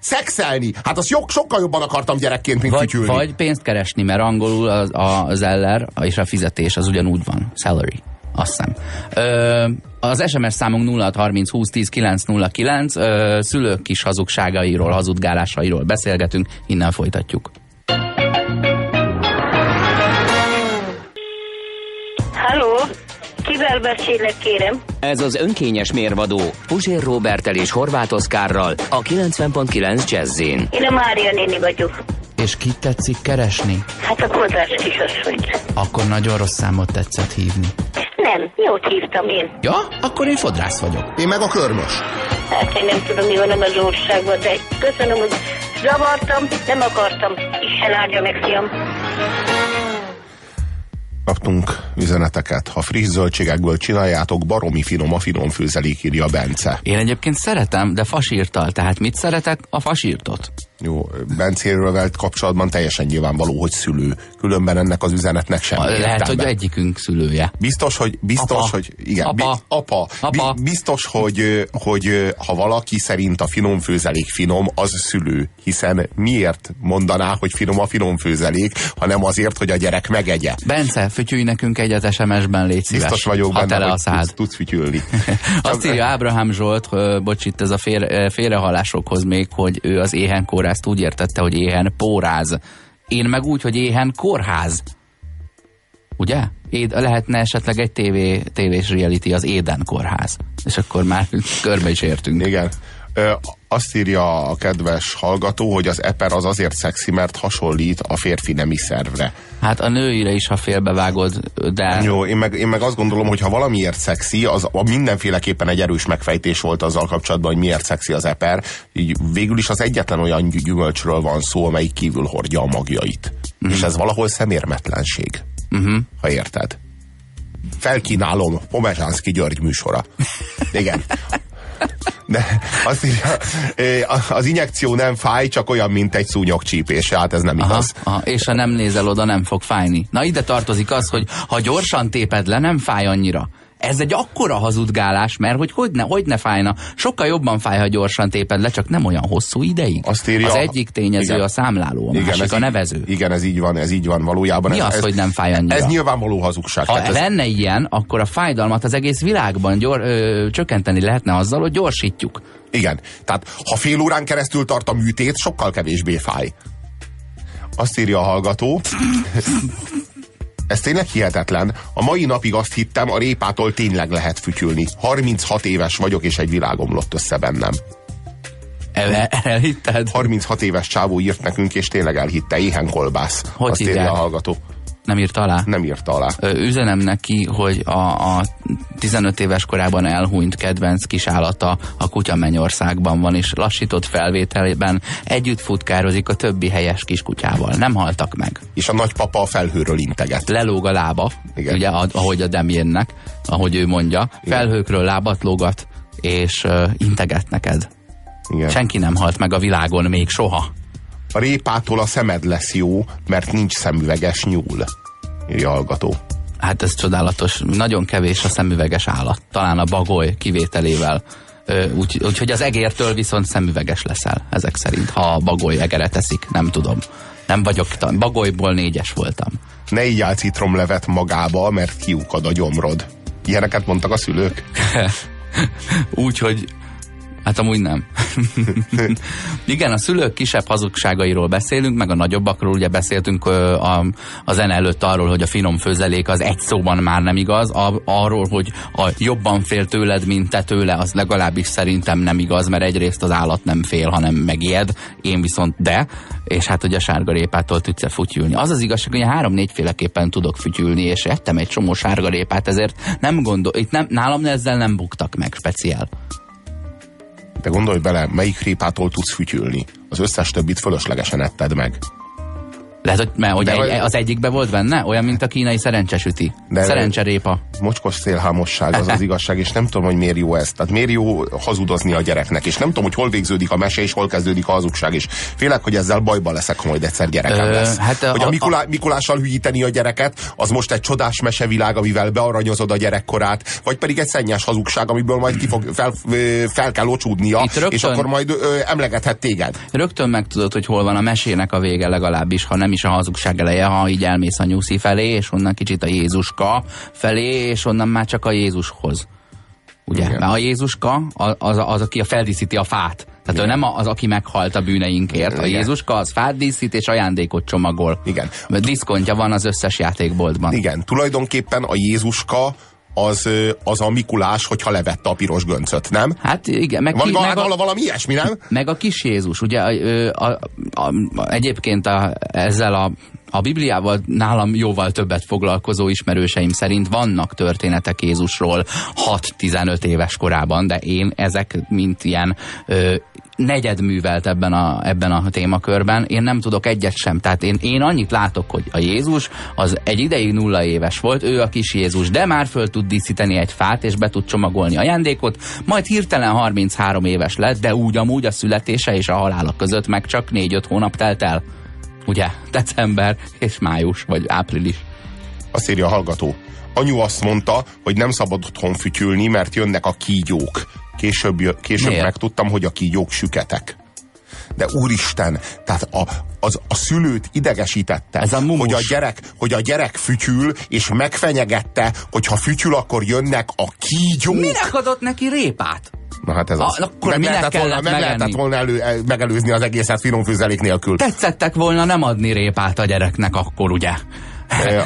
[SPEAKER 1] szexelni? Hát azt jog, sokkal jobban akartam gyerekként, mint
[SPEAKER 2] Vagy,
[SPEAKER 1] fütyülni.
[SPEAKER 2] vagy pénzt keresni, mert angolul az, az eller és a fizetés az ugyanúgy van. Salary. Azt hiszem. Ö, az SMS számunk 0630 20 10 909. Ö, szülők kis hazugságairól, hazudgálásairól beszélgetünk. Innen folytatjuk.
[SPEAKER 5] Kivel beszélek, kérem?
[SPEAKER 4] Ez az önkényes mérvadó Puzsér Robertel és Horváth Oszkárral a 90.9 Jazzin.
[SPEAKER 5] Én a Mária néni vagyok.
[SPEAKER 2] És kit tetszik keresni?
[SPEAKER 5] Hát a kodás kisasszonyt.
[SPEAKER 2] Akkor nagyon rossz számot tetszett hívni.
[SPEAKER 5] Nem, jót hívtam én.
[SPEAKER 2] Ja, akkor én fodrász vagyok.
[SPEAKER 1] Én meg a körmös.
[SPEAKER 5] Hát én nem tudom, mi van ebben az országban, de köszönöm, hogy zavartam, nem akartam. Isten áldja meg, fiam.
[SPEAKER 1] Kaptunk üzeneteket. Ha friss zöldségekből csináljátok, baromi finom a finom főzelék, írja Bence.
[SPEAKER 2] Én egyébként szeretem, de fasírtal. Tehát mit szeretek? A fasírtot.
[SPEAKER 1] Jó, Bencéről velt kapcsolatban teljesen nyilvánvaló, hogy szülő. Különben ennek az üzenetnek semmi
[SPEAKER 2] Lehet,
[SPEAKER 1] értelme.
[SPEAKER 2] hogy egyikünk szülője.
[SPEAKER 1] Biztos, hogy, biztos,
[SPEAKER 2] Apa.
[SPEAKER 1] hogy, igen,
[SPEAKER 2] Apa.
[SPEAKER 1] Bi, apa.
[SPEAKER 2] Apa.
[SPEAKER 1] Bi, biztos, hogy, hogy ha valaki szerint a finom főzelék finom, az szülő. Hiszen miért mondaná, hogy finom a finom főzelék, hanem azért, hogy a gyerek megegye.
[SPEAKER 2] Bence, fütyülj nekünk egyet SMS-ben, légy szíves.
[SPEAKER 1] Biztos vagyok
[SPEAKER 2] ha
[SPEAKER 1] benne, hogy tudsz, tudsz fütyülni.
[SPEAKER 2] Azt írja Ábrahám Zsolt, bocs, itt ez a fél, félrehallásokhoz még, hogy ő az éhen kórházt úgy értette, hogy éhen póráz. Én meg úgy, hogy éhen kórház. Ugye? Éd, lehetne esetleg egy TV, tévés reality, az Éden kórház. És akkor már körbe is értünk.
[SPEAKER 1] Igen. Azt írja a kedves hallgató, hogy az eper az azért szexi, mert hasonlít a férfi nemi szervre.
[SPEAKER 2] Hát a nőire is, ha félbevágod, de...
[SPEAKER 1] Jó, én meg, én meg azt gondolom, hogy ha valamiért szexi, az a mindenféleképpen egy erős megfejtés volt azzal kapcsolatban, hogy miért szexi az eper. Így végül is az egyetlen olyan gy- gyümölcsről van szó, amelyik kívül hordja a magjait. Mm. És ez valahol szemérmetlenség.
[SPEAKER 2] Uh-huh.
[SPEAKER 1] Ha érted. Felkínálom Pomezsánszki György műsora. Igen. De azt írja, az injekció nem fáj, csak olyan, mint egy szúnyog csípése. Hát ez nem
[SPEAKER 2] Aha,
[SPEAKER 1] igaz.
[SPEAKER 2] aha, és ha nem nézel oda, nem fog fájni. Na ide tartozik az, hogy ha gyorsan téped le, nem fáj annyira. Ez egy akkora hazudgálás, mert hogy hogy ne, hogy ne fájna. Sokkal jobban fáj, ha gyorsan téped le, csak nem olyan hosszú ideig.
[SPEAKER 1] Azt írja-
[SPEAKER 2] az egyik tényező
[SPEAKER 1] Igen.
[SPEAKER 2] a számláló, a másik
[SPEAKER 1] ez
[SPEAKER 2] a
[SPEAKER 1] így-
[SPEAKER 2] nevező.
[SPEAKER 1] Igen, ez így van, ez így van valójában.
[SPEAKER 2] Mi
[SPEAKER 1] ez,
[SPEAKER 2] az,
[SPEAKER 1] ez,
[SPEAKER 2] hogy nem fáj annyira?
[SPEAKER 1] Ez nyilvánvaló hazugság.
[SPEAKER 2] Ha
[SPEAKER 1] ez,
[SPEAKER 2] lenne ilyen, akkor a fájdalmat az egész világban gyor, ö, csökkenteni lehetne azzal, hogy gyorsítjuk.
[SPEAKER 1] Igen. Tehát ha fél órán keresztül tart a műtét, sokkal kevésbé fáj. Azt írja a hallgató. Ez tényleg hihetetlen. A mai napig azt hittem, a répától tényleg lehet fütyülni. 36 éves vagyok, és egy világomlott össze bennem.
[SPEAKER 2] El, elhitted?
[SPEAKER 1] 36 éves csávó írt nekünk, és tényleg elhitte. Éhen kolbász.
[SPEAKER 2] Hogy
[SPEAKER 1] azt írja a hallgató.
[SPEAKER 2] Nem írt alá?
[SPEAKER 1] Nem írta alá.
[SPEAKER 2] Üzenem neki, hogy a, a 15 éves korában elhunyt kedvenc kisállata a kutya Mennyországban van, és lassított felvételében együtt futkározik a többi helyes kiskutyával. Nem haltak meg.
[SPEAKER 1] És a nagypapa a felhőről integet.
[SPEAKER 2] Lelóg a lába,
[SPEAKER 1] Igen.
[SPEAKER 2] ugye, ahogy a Demiennek, ahogy ő mondja. Felhőkről lábat lógat, és uh, integet neked.
[SPEAKER 1] Igen.
[SPEAKER 2] Senki nem halt meg a világon még soha.
[SPEAKER 1] A répától a szemed lesz jó, mert nincs szemüveges nyúl. Írja hallgató.
[SPEAKER 2] Hát ez csodálatos. Nagyon kevés a szemüveges állat. Talán a bagoly kivételével. Ö, Úgy, úgyhogy az egértől viszont szemüveges leszel, ezek szerint. Ha a bagoly egeret eszik, nem tudom. Nem vagyok, bagolyból négyes voltam.
[SPEAKER 1] Ne igyál citromlevet magába, mert kiukad a gyomrod. Ilyeneket mondtak a szülők?
[SPEAKER 2] Úgyhogy Hát amúgy nem. Igen, a szülők kisebb hazugságairól beszélünk, meg a nagyobbakról ugye beszéltünk ö, a, a zene előtt arról, hogy a finom főzelék az egy szóban már nem igaz, a, arról, hogy a jobban fél tőled, mint te tőle, az legalábbis szerintem nem igaz, mert egyrészt az állat nem fél, hanem megijed, én viszont de, és hát ugye a sárgarépától tudsz -e fütyülni. Az az igazság, hogy három-négyféleképpen tudok fütyülni, és ettem egy csomó sárgarépát, ezért nem gondol, itt nem, nálam ezzel nem buktak meg speciál.
[SPEAKER 1] De gondolj bele, melyik répától tudsz fütyülni. Az összes többit fölöslegesen etted meg.
[SPEAKER 2] Lehet, hogy, mert, hogy
[SPEAKER 1] De
[SPEAKER 2] egy, az egyikbe volt benne? Olyan, mint a kínai szerencsesüti.
[SPEAKER 1] De-
[SPEAKER 2] Szerencserépa.
[SPEAKER 1] Mocskos szélhámosság az az igazság, és nem tudom, hogy miért jó ez. Tehát miért jó hazudozni a gyereknek, és nem tudom, hogy hol végződik a mese, és hol kezdődik a hazugság, és félek, hogy ezzel bajba leszek, ha majd egyszer gyerekem
[SPEAKER 2] Ö,
[SPEAKER 1] lesz.
[SPEAKER 2] hát
[SPEAKER 1] hogy a,
[SPEAKER 2] a-
[SPEAKER 1] Mikulá, Mikulással hülyíteni a gyereket, az most egy csodás mesevilág, amivel bearanyozod a gyerekkorát, vagy pedig egy szennyes hazugság, amiből majd ki fog, fel, fel kell ocsúdnia,
[SPEAKER 2] rögtön-
[SPEAKER 1] és akkor majd ö, emlegethet téged.
[SPEAKER 2] Rögtön megtudod, hogy hol van a mesének a vége legalábbis, ha nem is a hazugság eleje, ha így elmész a nyuszi felé, és onnan kicsit a Jézuska felé, és onnan már csak a Jézushoz. Ugye?
[SPEAKER 1] Igen.
[SPEAKER 2] Mert a Jézuska az, az, az, aki a feldíszíti a fát. Tehát ő nem az, aki meghalt a bűneinkért. A
[SPEAKER 1] Igen.
[SPEAKER 2] Jézuska az fát díszít és ajándékot csomagol.
[SPEAKER 1] Igen.
[SPEAKER 2] Mert diszkontja van az összes játékboltban.
[SPEAKER 1] Igen, tulajdonképpen a Jézuska az, az a Mikulás, hogyha levette a piros göncöt, nem?
[SPEAKER 2] Hát igen, meg,
[SPEAKER 1] Van,
[SPEAKER 2] ki, meg, a,
[SPEAKER 1] valami ilyesmi, nem?
[SPEAKER 2] meg a kis Jézus. Ugye a, a, a, a, egyébként a, ezzel a a Bibliával nálam jóval többet foglalkozó ismerőseim szerint vannak történetek Jézusról 6-15 éves korában, de én ezek mint ilyen ö, negyed művelt ebben a, ebben a témakörben, én nem tudok egyet sem. Tehát én, én annyit látok, hogy a Jézus az egy ideig nulla éves volt, ő a kis Jézus, de már föl tud díszíteni egy fát, és be tud csomagolni ajándékot, majd hirtelen 33 éves lett, de úgy amúgy a születése és a halála között meg csak 4-5 hónap telt el. Ugye? December és május, vagy április.
[SPEAKER 1] Azt írja a hallgató. Anyu azt mondta, hogy nem szabad otthon fütyülni, mert jönnek a kígyók. Később, később
[SPEAKER 2] Miért?
[SPEAKER 1] megtudtam, hogy a kígyók süketek. De úristen, tehát a, az, a szülőt idegesítette,
[SPEAKER 2] Ez a mumus.
[SPEAKER 1] hogy a, gyerek, hogy a gyerek fütyül, és megfenyegette, hogy ha fütyül, akkor jönnek a kígyók.
[SPEAKER 2] Minek adott neki répát?
[SPEAKER 1] Na hát ez
[SPEAKER 2] A-
[SPEAKER 1] az.
[SPEAKER 2] akkor
[SPEAKER 1] meg lehetett volna, meg lehetett volna elő, el- megelőzni az egészet finom fűzelék nélkül.
[SPEAKER 2] Tetszettek volna nem adni répát a gyereknek akkor, ugye?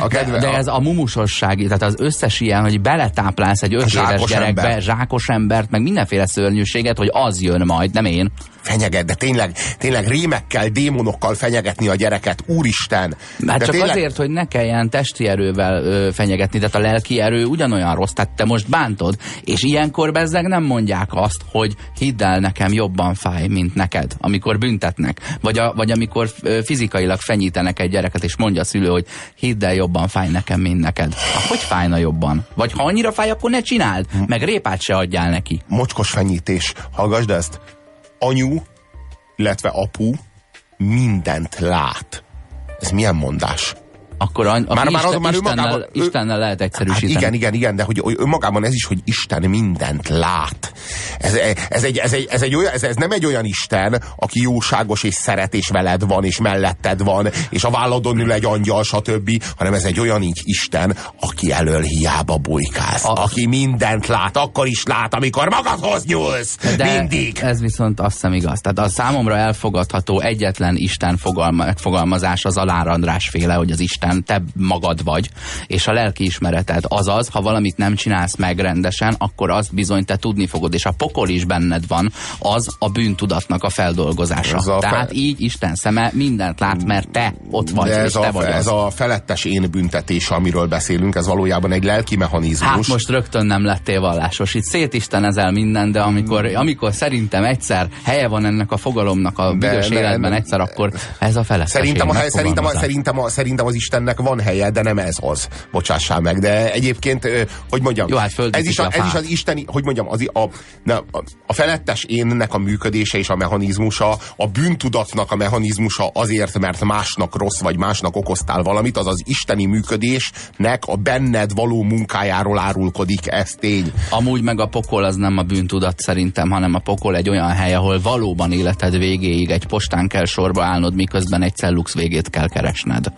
[SPEAKER 1] A kedve-
[SPEAKER 2] de, de ez a mumusosság, tehát az összes ilyen, hogy beletáplálsz egy öt éves gyerekbe,
[SPEAKER 1] ember.
[SPEAKER 2] zsákos embert, meg mindenféle szörnyűséget, hogy az jön majd, nem én.
[SPEAKER 1] Fenyeget, de tényleg, tényleg rémekkel, démonokkal fenyegetni a gyereket, úristen.
[SPEAKER 2] Hát
[SPEAKER 1] de
[SPEAKER 2] csak
[SPEAKER 1] tényleg,
[SPEAKER 2] azért, hogy ne kelljen testi erővel ö, fenyegetni, tehát a lelki erő ugyanolyan rossz, tehát te most bántod, és ilyenkor bezzeg nem mondják azt, hogy hidd el nekem jobban fáj, mint neked, amikor büntetnek, vagy, a, vagy amikor fizikailag fenyítenek egy gyereket, és mondja a szülő, hogy hidd el jobban fáj nekem, mint neked. Ah, Hogy fájna jobban? Vagy ha annyira fáj, akkor ne csináld, meg répát se adjál neki.
[SPEAKER 1] mocskos fenyítés. Hallgasd ezt. Anyu, illetve apu mindent lát. Ez milyen mondás?
[SPEAKER 2] Akkor an,
[SPEAKER 1] Már-
[SPEAKER 2] már,
[SPEAKER 1] már
[SPEAKER 2] Isten,
[SPEAKER 1] már
[SPEAKER 2] Istennel,
[SPEAKER 1] ő-
[SPEAKER 2] Istennel lehet
[SPEAKER 1] Hát
[SPEAKER 2] egyszerűsíteni.
[SPEAKER 1] igen, igen, igen, de hogy önmagában ez is, hogy Isten mindent lát. Ez, ez, egy, ez, egy, ez, egy olyan, ez, ez nem egy olyan Isten, aki jóságos és szeret, és veled van, és melletted van, és a válladon ül egy angyal, stb., hanem ez egy olyan Isten, aki elől hiába bujkálsz.
[SPEAKER 2] A-
[SPEAKER 1] Aki mindent lát, akkor is lát, amikor magadhoz nyúlsz.
[SPEAKER 2] De
[SPEAKER 1] Mindig.
[SPEAKER 2] ez viszont azt hiszem igaz. Tehát a számomra elfogadható egyetlen Isten fogalma, megfogalmazás az András féle, hogy az Isten te magad vagy, és a lelki ismereted. Azaz, ha valamit nem csinálsz meg rendesen, akkor azt bizony te tudni fogod, és a pokol is benned van, az a bűntudatnak a feldolgozása.
[SPEAKER 1] Ez a fe-
[SPEAKER 2] Tehát így Isten szeme mindent lát, mert te ott vagy,
[SPEAKER 1] De
[SPEAKER 2] és
[SPEAKER 1] ez
[SPEAKER 2] te
[SPEAKER 1] a,
[SPEAKER 2] vagy
[SPEAKER 1] ez
[SPEAKER 2] az.
[SPEAKER 1] a felettes én büntetése, amiről beszélünk, ez valójában egy lelki mechanizmus.
[SPEAKER 2] Hát most rögtön nem lettél vallásos. Itt szétistenezel minden, de amikor, amikor szerintem egyszer helye van ennek a fogalomnak a büdös életben egyszer, akkor ez a felettes
[SPEAKER 1] Szerintem, a, szerintem, a, szerintem, a, szerintem az Istennek van helye, de nem ez az. Bocsássál meg. De egyébként, hogy mondjam,
[SPEAKER 2] Jó, hát
[SPEAKER 1] ez, is a,
[SPEAKER 2] a
[SPEAKER 1] ez is az isteni, hogy mondjam, az, a, a, a felettes énnek a működése és a mechanizmusa, a bűntudatnak a mechanizmusa azért, mert másnak rossz, vagy másnak okoztál valamit, az az isteni működésnek a benned való munkájáról árulkodik, ez tény.
[SPEAKER 2] Amúgy meg a pokol az nem a bűntudat szerintem, hanem a pokol egy olyan hely, ahol valóban életed végéig egy postán kell sorba állnod, miközben egy cellux végét kell keresned.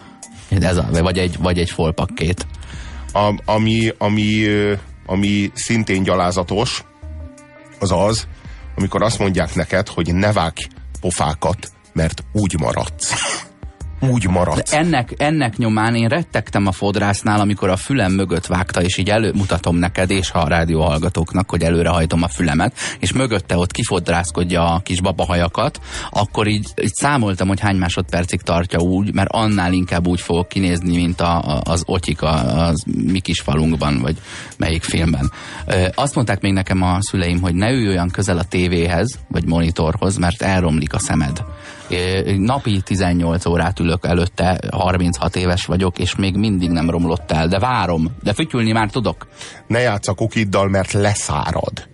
[SPEAKER 2] Ez a, vagy egy, vagy egy folpakkét.
[SPEAKER 1] A, ami, ami, ami szintén gyalázatos, az az, amikor azt mondják neked, hogy ne vágj pofákat, mert úgy maradsz. Úgy maradsz.
[SPEAKER 2] Ennek, ennek nyomán én rettegtem a fodrásznál, amikor a fülem mögött vágta, és így előmutatom neked, és a rádió hallgatóknak, hogy előrehajtom a fülemet, és mögötte ott kifodrászkodja a kis babahajakat, akkor így, így számoltam, hogy hány másodpercig tartja úgy, mert annál inkább úgy fogok kinézni, mint a, a, az otyik a, az mi kis falunkban, vagy melyik filmben. Ö, azt mondták még nekem a szüleim, hogy ne ülj olyan közel a tévéhez, vagy monitorhoz, mert elromlik a szemed. Napi 18 órát ülök előtte, 36 éves vagyok, és még mindig nem romlott el, de várom, de fütyülni már tudok.
[SPEAKER 1] Ne játsz a kukiddal, mert leszárad.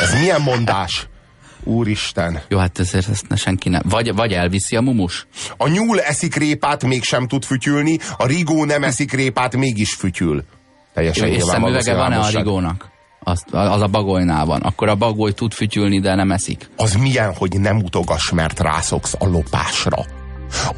[SPEAKER 1] Ez milyen mondás? Úristen.
[SPEAKER 2] Jó, hát ezért ezt ne senki nem. Vagy, vagy elviszi a mumus.
[SPEAKER 1] A nyúl eszik répát, mégsem tud fütyülni, a rigó nem eszik répát, mégis fütyül. Teljesen
[SPEAKER 2] és
[SPEAKER 1] nyilvánvaló
[SPEAKER 2] szemüvege van-e a rigónak? Azt, az a bagolynál van. Akkor a bagoly tud fütyülni, de nem eszik.
[SPEAKER 1] Az milyen, hogy nem mutogass, mert rászoksz a lopásra.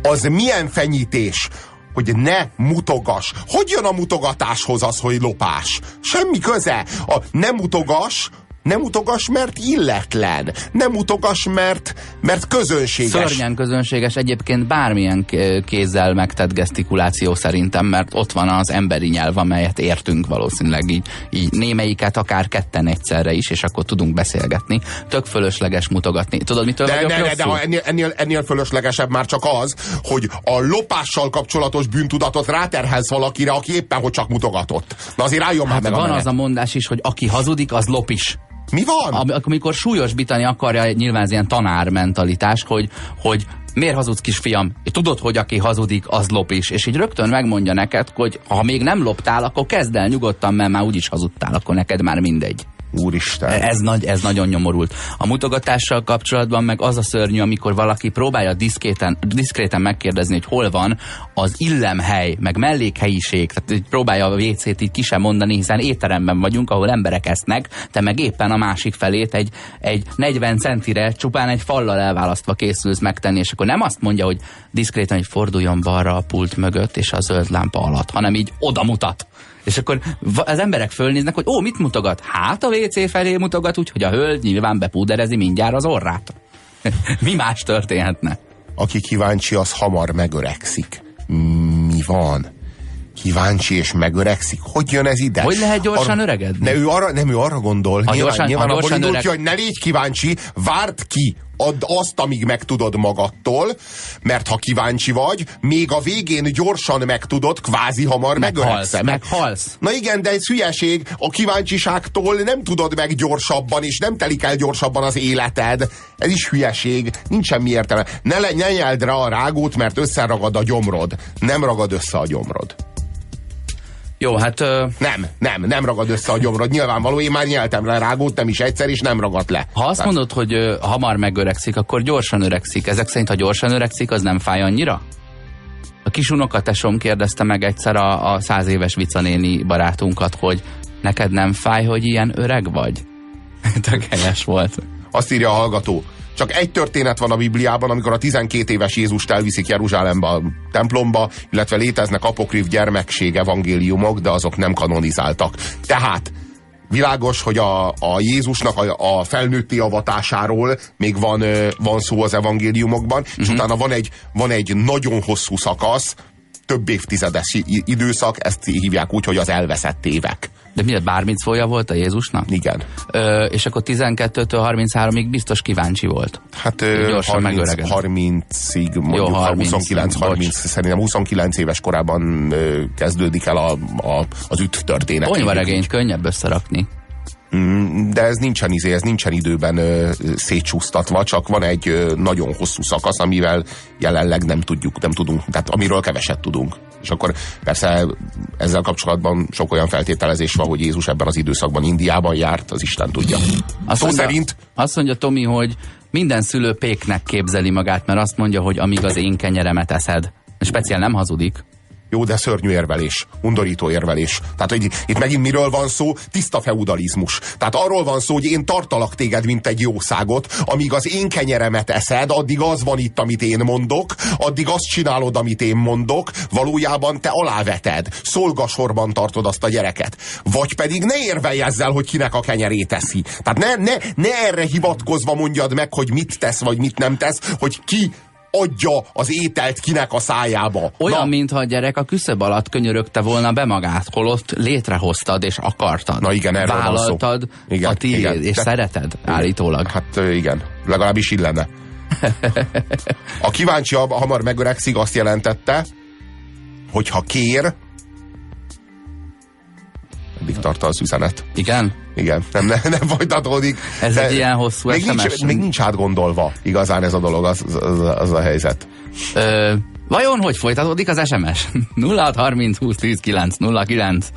[SPEAKER 1] Az milyen fenyítés, hogy ne mutogass. Hogy jön a mutogatáshoz az, hogy lopás? Semmi köze. A nem mutogass, nem mutogass, mert illetlen. Nem mutogass, mert, mert közönséges.
[SPEAKER 2] Szörnyen közönséges egyébként bármilyen kézzel megtett gesztikuláció szerintem, mert ott van az emberi nyelv, amelyet értünk valószínűleg így, így némelyiket akár ketten egyszerre is, és akkor tudunk beszélgetni. Tök fölösleges mutogatni. Tudod, mitől
[SPEAKER 1] De,
[SPEAKER 2] vagyok
[SPEAKER 1] de, de, de ha ennél, ennél, ennél fölöslegesebb már csak az, hogy a lopással kapcsolatos bűntudatot ráterhelsz valakire, aki éppen hogy csak mutogatott. Na azért álljon már
[SPEAKER 2] Hát
[SPEAKER 1] meg a
[SPEAKER 2] van
[SPEAKER 1] menet.
[SPEAKER 2] az a mondás is, hogy aki hazudik, az lop is.
[SPEAKER 1] Mi van?
[SPEAKER 2] Am- amikor súlyosbítani akarja, nyilván ez ilyen tanár mentalitás, hogy, hogy miért hazudsz kisfiam? Tudod, hogy aki hazudik, az lop is. És így rögtön megmondja neked, hogy ha még nem loptál, akkor kezd el nyugodtan, mert már úgyis hazudtál, akkor neked már mindegy.
[SPEAKER 1] Úristen.
[SPEAKER 2] Ez, nagy, ez nagyon nyomorult. A mutogatással kapcsolatban meg az a szörnyű, amikor valaki próbálja diszkréten, diszkréten megkérdezni, hogy hol van az illemhely, meg mellékhelyiség, tehát próbálja a WC-t így ki sem mondani, hiszen étteremben vagyunk, ahol emberek esznek, te meg éppen a másik felét egy, egy 40 centire csupán egy fallal elválasztva készülsz megtenni, és akkor nem azt mondja, hogy diszkréten, hogy forduljon balra a pult mögött és a zöld lámpa alatt, hanem így oda mutat. És akkor az emberek fölnéznek, hogy ó, mit mutogat? Hát a WC felé mutogat, úgyhogy a hölgy nyilván bepúderezi mindjárt az orrát. Mi más történhetne?
[SPEAKER 1] Aki kíváncsi, az hamar megöregszik. Mi van? Kíváncsi és megöregszik? Hogy jön ez ide?
[SPEAKER 2] Hogy lehet gyorsan
[SPEAKER 1] Arra-
[SPEAKER 2] öregedni?
[SPEAKER 1] Ne, ő arra, nem, ő arra gondol.
[SPEAKER 2] Ha
[SPEAKER 1] nyilván,
[SPEAKER 2] gyorsan-
[SPEAKER 1] nyilván abból
[SPEAKER 2] gyorsan
[SPEAKER 1] indul
[SPEAKER 2] öreg-
[SPEAKER 1] ki, hogy ne légy kíváncsi, várd ki. Add azt, amíg megtudod magadtól, mert ha kíváncsi vagy, még a végén gyorsan megtudod, kvázi hamar
[SPEAKER 2] Meghalsz,
[SPEAKER 1] megöregszem.
[SPEAKER 2] meghalsz.
[SPEAKER 1] Na igen, de ez hülyeség. A kíváncsiságtól nem tudod meg gyorsabban, és nem telik el gyorsabban az életed. Ez is hülyeség. Nincs semmi értelme. Ne, le, ne nyeld rá a rágót, mert összeragad a gyomrod. Nem ragad össze a gyomrod.
[SPEAKER 2] Jó, hát ö,
[SPEAKER 1] Nem, nem, nem ragad össze a gyomrod. Nyilvánvaló, én már nyeltem le rágót, nem is egyszer, és nem ragadt le.
[SPEAKER 2] ha azt
[SPEAKER 1] Tehát-
[SPEAKER 2] mondod, hogy ö, hamar megöregszik, akkor gyorsan öregszik. Ezek szerint, ha gyorsan öregszik, az nem fáj annyira? A kis unokatesom kérdezte meg egyszer a, a száz éves vicanéni barátunkat, hogy neked nem fáj, hogy ilyen öreg vagy? Tök helyes volt.
[SPEAKER 1] Azt írja a hallgató. Csak egy történet van a Bibliában, amikor a 12 éves Jézust elviszik Jeruzsálembe a templomba, illetve léteznek apokrif gyermekség evangéliumok, de azok nem kanonizáltak. Tehát világos, hogy a, a Jézusnak a, a felnőtti avatásáról még van, van szó az evangéliumokban, uh-huh. és utána van egy, van egy nagyon hosszú szakasz, több évtizedes időszak, ezt hívják úgy, hogy az elveszett évek.
[SPEAKER 2] De mi, bármit szója volt a Jézusnak?
[SPEAKER 1] Igen.
[SPEAKER 2] Ö, és akkor 12-től 33-ig biztos kíváncsi volt.
[SPEAKER 1] Hát ö,
[SPEAKER 2] Gyorsan
[SPEAKER 1] 30,
[SPEAKER 2] megöreged.
[SPEAKER 1] 30-ig, mondjuk
[SPEAKER 2] 30,
[SPEAKER 1] 29, 30,
[SPEAKER 2] bocs.
[SPEAKER 1] szerintem 29 éves korában ö, kezdődik el a, a, az üt történet.
[SPEAKER 2] Ponyvaregényt könnyebb összerakni.
[SPEAKER 1] Mm, De ez nincsen izé, ez nincsen időben ö, szétcsúsztatva, csak van egy ö, nagyon hosszú szakasz, amivel jelenleg nem tudjuk, nem tudunk, tehát amiről keveset tudunk. És akkor persze ezzel kapcsolatban sok olyan feltételezés van, hogy Jézus ebben az időszakban Indiában járt, az Isten tudja.
[SPEAKER 2] Azt
[SPEAKER 1] Szó
[SPEAKER 2] mondja,
[SPEAKER 1] szerint
[SPEAKER 2] Azt mondja Tomi, hogy minden szülő péknek képzeli magát, mert azt mondja, hogy amíg az én kenyeremet eszed. Speciál nem hazudik.
[SPEAKER 1] Jó, de szörnyű érvelés, undorító érvelés. Tehát, hogy itt megint miről van szó? Tiszta feudalizmus. Tehát arról van szó, hogy én tartalak téged, mint egy jószágot, amíg az én kenyeremet eszed, addig az van itt, amit én mondok, addig azt csinálod, amit én mondok, valójában te aláveted, szolgasorban tartod azt a gyereket. Vagy pedig ne érvelj ezzel, hogy kinek a kenyerét teszi. Tehát ne, ne, ne erre hivatkozva mondjad meg, hogy mit tesz, vagy mit nem tesz, hogy ki adja az ételt kinek a szájába.
[SPEAKER 2] Olyan,
[SPEAKER 1] Na,
[SPEAKER 2] mintha a gyerek a küszöb alatt könyörögte volna be magát, holott létrehoztad és akartad.
[SPEAKER 1] Na igen, erről van szó.
[SPEAKER 2] Vállaltad
[SPEAKER 1] Igen,
[SPEAKER 2] a tiéd,
[SPEAKER 1] igen.
[SPEAKER 2] és
[SPEAKER 1] De-
[SPEAKER 2] szereted állítólag.
[SPEAKER 1] Hát igen, legalábbis illene. A kíváncsi ha- hamar megöregszik azt jelentette, hogy ha kér, eddig tart az üzenet.
[SPEAKER 2] Igen?
[SPEAKER 1] Igen, nem, nem, nem folytatódik.
[SPEAKER 2] Ez egy ilyen hosszú
[SPEAKER 1] még
[SPEAKER 2] SMS?
[SPEAKER 1] nincs, még nincs átgondolva igazán ez a dolog, az, az, az a helyzet.
[SPEAKER 2] Ö, vajon hogy folytatódik az SMS? 0630 20 10 9 09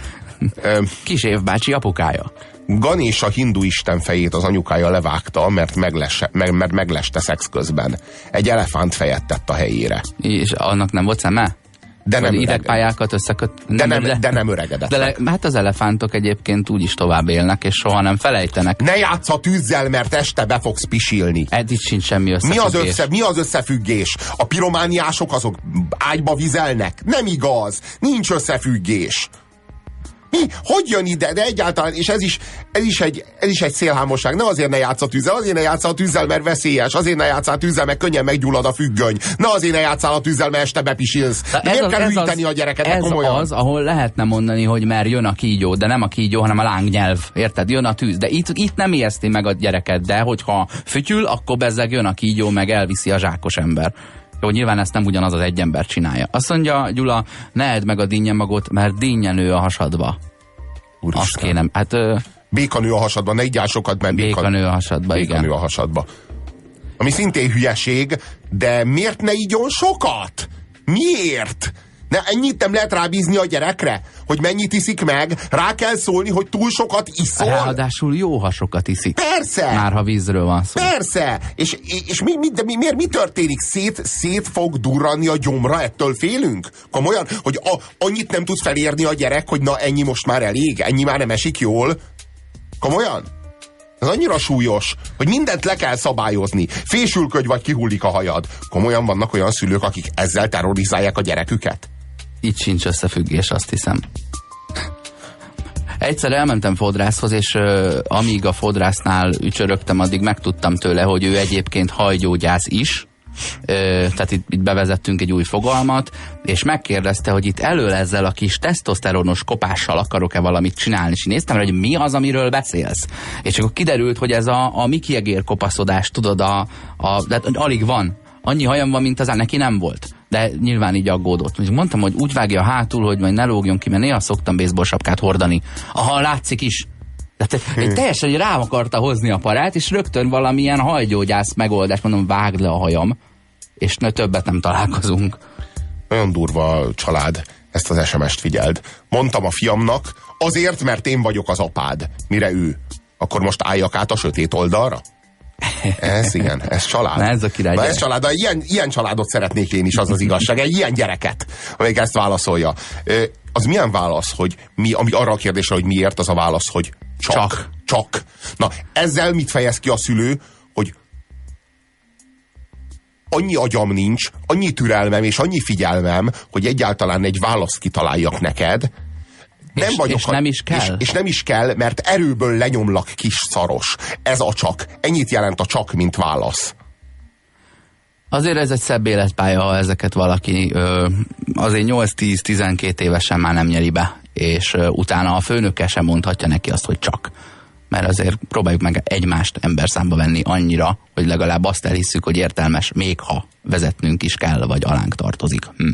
[SPEAKER 1] Ö,
[SPEAKER 2] Kis évbácsi apukája.
[SPEAKER 1] Ganésh a hindu isten fejét az anyukája levágta, mert, meglesse, meg, mert megleste szex közben. Egy elefánt fejet tett a helyére.
[SPEAKER 2] És annak nem volt szeme?
[SPEAKER 1] De nem,
[SPEAKER 2] idegpályákat összeköt?
[SPEAKER 1] de nem, de nem öregedett.
[SPEAKER 2] De le, hát az elefántok egyébként úgy is tovább élnek, és soha nem felejtenek.
[SPEAKER 1] Ne játsz a tűzzel, mert este be fogsz pisilni.
[SPEAKER 2] Eddig sincs semmi
[SPEAKER 1] Mi
[SPEAKER 2] összefüggés.
[SPEAKER 1] az, össze, mi az összefüggés? A piromániások azok ágyba vizelnek? Nem igaz. Nincs összefüggés. Mi? Hogy jön ide? De egyáltalán, és ez is, ez is, egy, ez is egy szélhámosság. Ne azért ne játsz a tűzzel, azért ne játsz a tűzzel, mert veszélyes. Azért ne játsz a tűzzel, mert könnyen meggyullad a függöny. Ne azért ne játszál a tűzzel, mert este bepisilsz. De miért kell hűíteni a gyereket?
[SPEAKER 2] Ez
[SPEAKER 1] komolyan.
[SPEAKER 2] az, ahol lehetne mondani, hogy mert jön a kígyó, de nem a kígyó, hanem a lángnyelv. Érted? Jön a tűz. De itt, itt nem ijeszti meg a gyereket, de hogyha fütyül, akkor bezzeg jön a kígyó, meg elviszi a zsákos ember. Jó, nyilván ezt nem ugyanaz az egy ember csinálja. Azt mondja Gyula, ne edd meg a dinnye mert dinnye nő a hasadba. Azt
[SPEAKER 1] Úristen.
[SPEAKER 2] kéne. Hát ö,
[SPEAKER 1] Békanő a hasadba, ne igyál sokat, mert
[SPEAKER 2] Békanő a hasadba,
[SPEAKER 1] békanő
[SPEAKER 2] igen.
[SPEAKER 1] a hasadba. Ami szintén hülyeség, de miért ne igyon sokat? Miért? Ne, ennyit nem lehet rábízni a gyerekre? Hogy mennyit iszik meg? Rá kell szólni, hogy túl sokat iszol?
[SPEAKER 2] Ráadásul jó hasokat iszik.
[SPEAKER 1] Persze!
[SPEAKER 2] Már ha vízről van szó.
[SPEAKER 1] Persze! És, és mi, mi, de mi, miért mi történik? Szét, szét fog durrani a gyomra, ettől félünk? Komolyan? Hogy a, annyit nem tudsz felérni a gyerek, hogy na ennyi most már elég? Ennyi már nem esik jól? Komolyan? Ez annyira súlyos, hogy mindent le kell szabályozni. Fésülködj, vagy kihullik a hajad. Komolyan vannak olyan szülők, akik ezzel terrorizálják a gyereküket?
[SPEAKER 2] Itt sincs összefüggés, azt hiszem. Egyszer elmentem fodrászhoz, és uh, amíg a fodrásznál ücsörögtem, addig megtudtam tőle, hogy ő egyébként hajgyógyász is, Ö, tehát itt, itt bevezettünk egy új fogalmat, és megkérdezte, hogy itt elől ezzel a kis tesztoszteronos kopással akarok-e valamit csinálni, és néztem hogy mi az, amiről beszélsz. És akkor kiderült, hogy ez a, a Miki Egér kopaszodás, tudod, a, a, de alig van. Annyi hajam van, mint az neki nem volt. De nyilván így aggódott. Mondtam, hogy úgy vágja hátul, hogy majd ne lógjon ki, mert néha szoktam baseball sapkát hordani. Aha, látszik is. Tehát hmm. teljesen rá akarta hozni a parát, és rögtön valamilyen hajgyógyász megoldás, mondom, vágd le a hajam, és ne többet nem találkozunk.
[SPEAKER 1] Nagyon durva a család. Ezt az SMS-t figyeld. Mondtam a fiamnak, azért, mert én vagyok az apád. Mire ő? Akkor most álljak át a sötét oldalra? Ez igen, ez család.
[SPEAKER 2] Na ez a király
[SPEAKER 1] Na ez család, de ilyen, ilyen családot szeretnék én is, az az igazság. Egy ilyen gyereket, amelyik ezt válaszolja. Az milyen válasz, hogy mi, ami arra a kérdésre, hogy miért, az a válasz, hogy csak.
[SPEAKER 2] Csak.
[SPEAKER 1] Csak. Na, ezzel mit fejez ki a szülő, hogy annyi agyam nincs, annyi türelmem és annyi figyelmem, hogy egyáltalán egy választ kitaláljak neked, nem
[SPEAKER 2] És-
[SPEAKER 1] vagyok
[SPEAKER 2] és
[SPEAKER 1] a-
[SPEAKER 2] nem is kell.
[SPEAKER 1] És, és nem is kell, mert erőből lenyomlak kis szaros. Ez a csak. Ennyit jelent a csak, mint válasz.
[SPEAKER 2] Azért ez egy szebb életpálya, ha ezeket valaki ö, azért 8-10-12 évesen már nem nyeri be, és ö, utána a főnöke sem mondhatja neki azt, hogy csak. Mert azért próbáljuk meg egymást emberszámba venni annyira, hogy legalább azt elhisszük, hogy értelmes, még ha vezetnünk is kell, vagy alánk tartozik. Hm.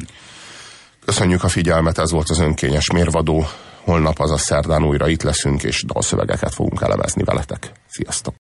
[SPEAKER 1] Köszönjük a figyelmet, ez volt az önkényes mérvadó. Holnap, azaz szerdán újra itt leszünk, és dalszövegeket fogunk elemezni veletek. Sziasztok!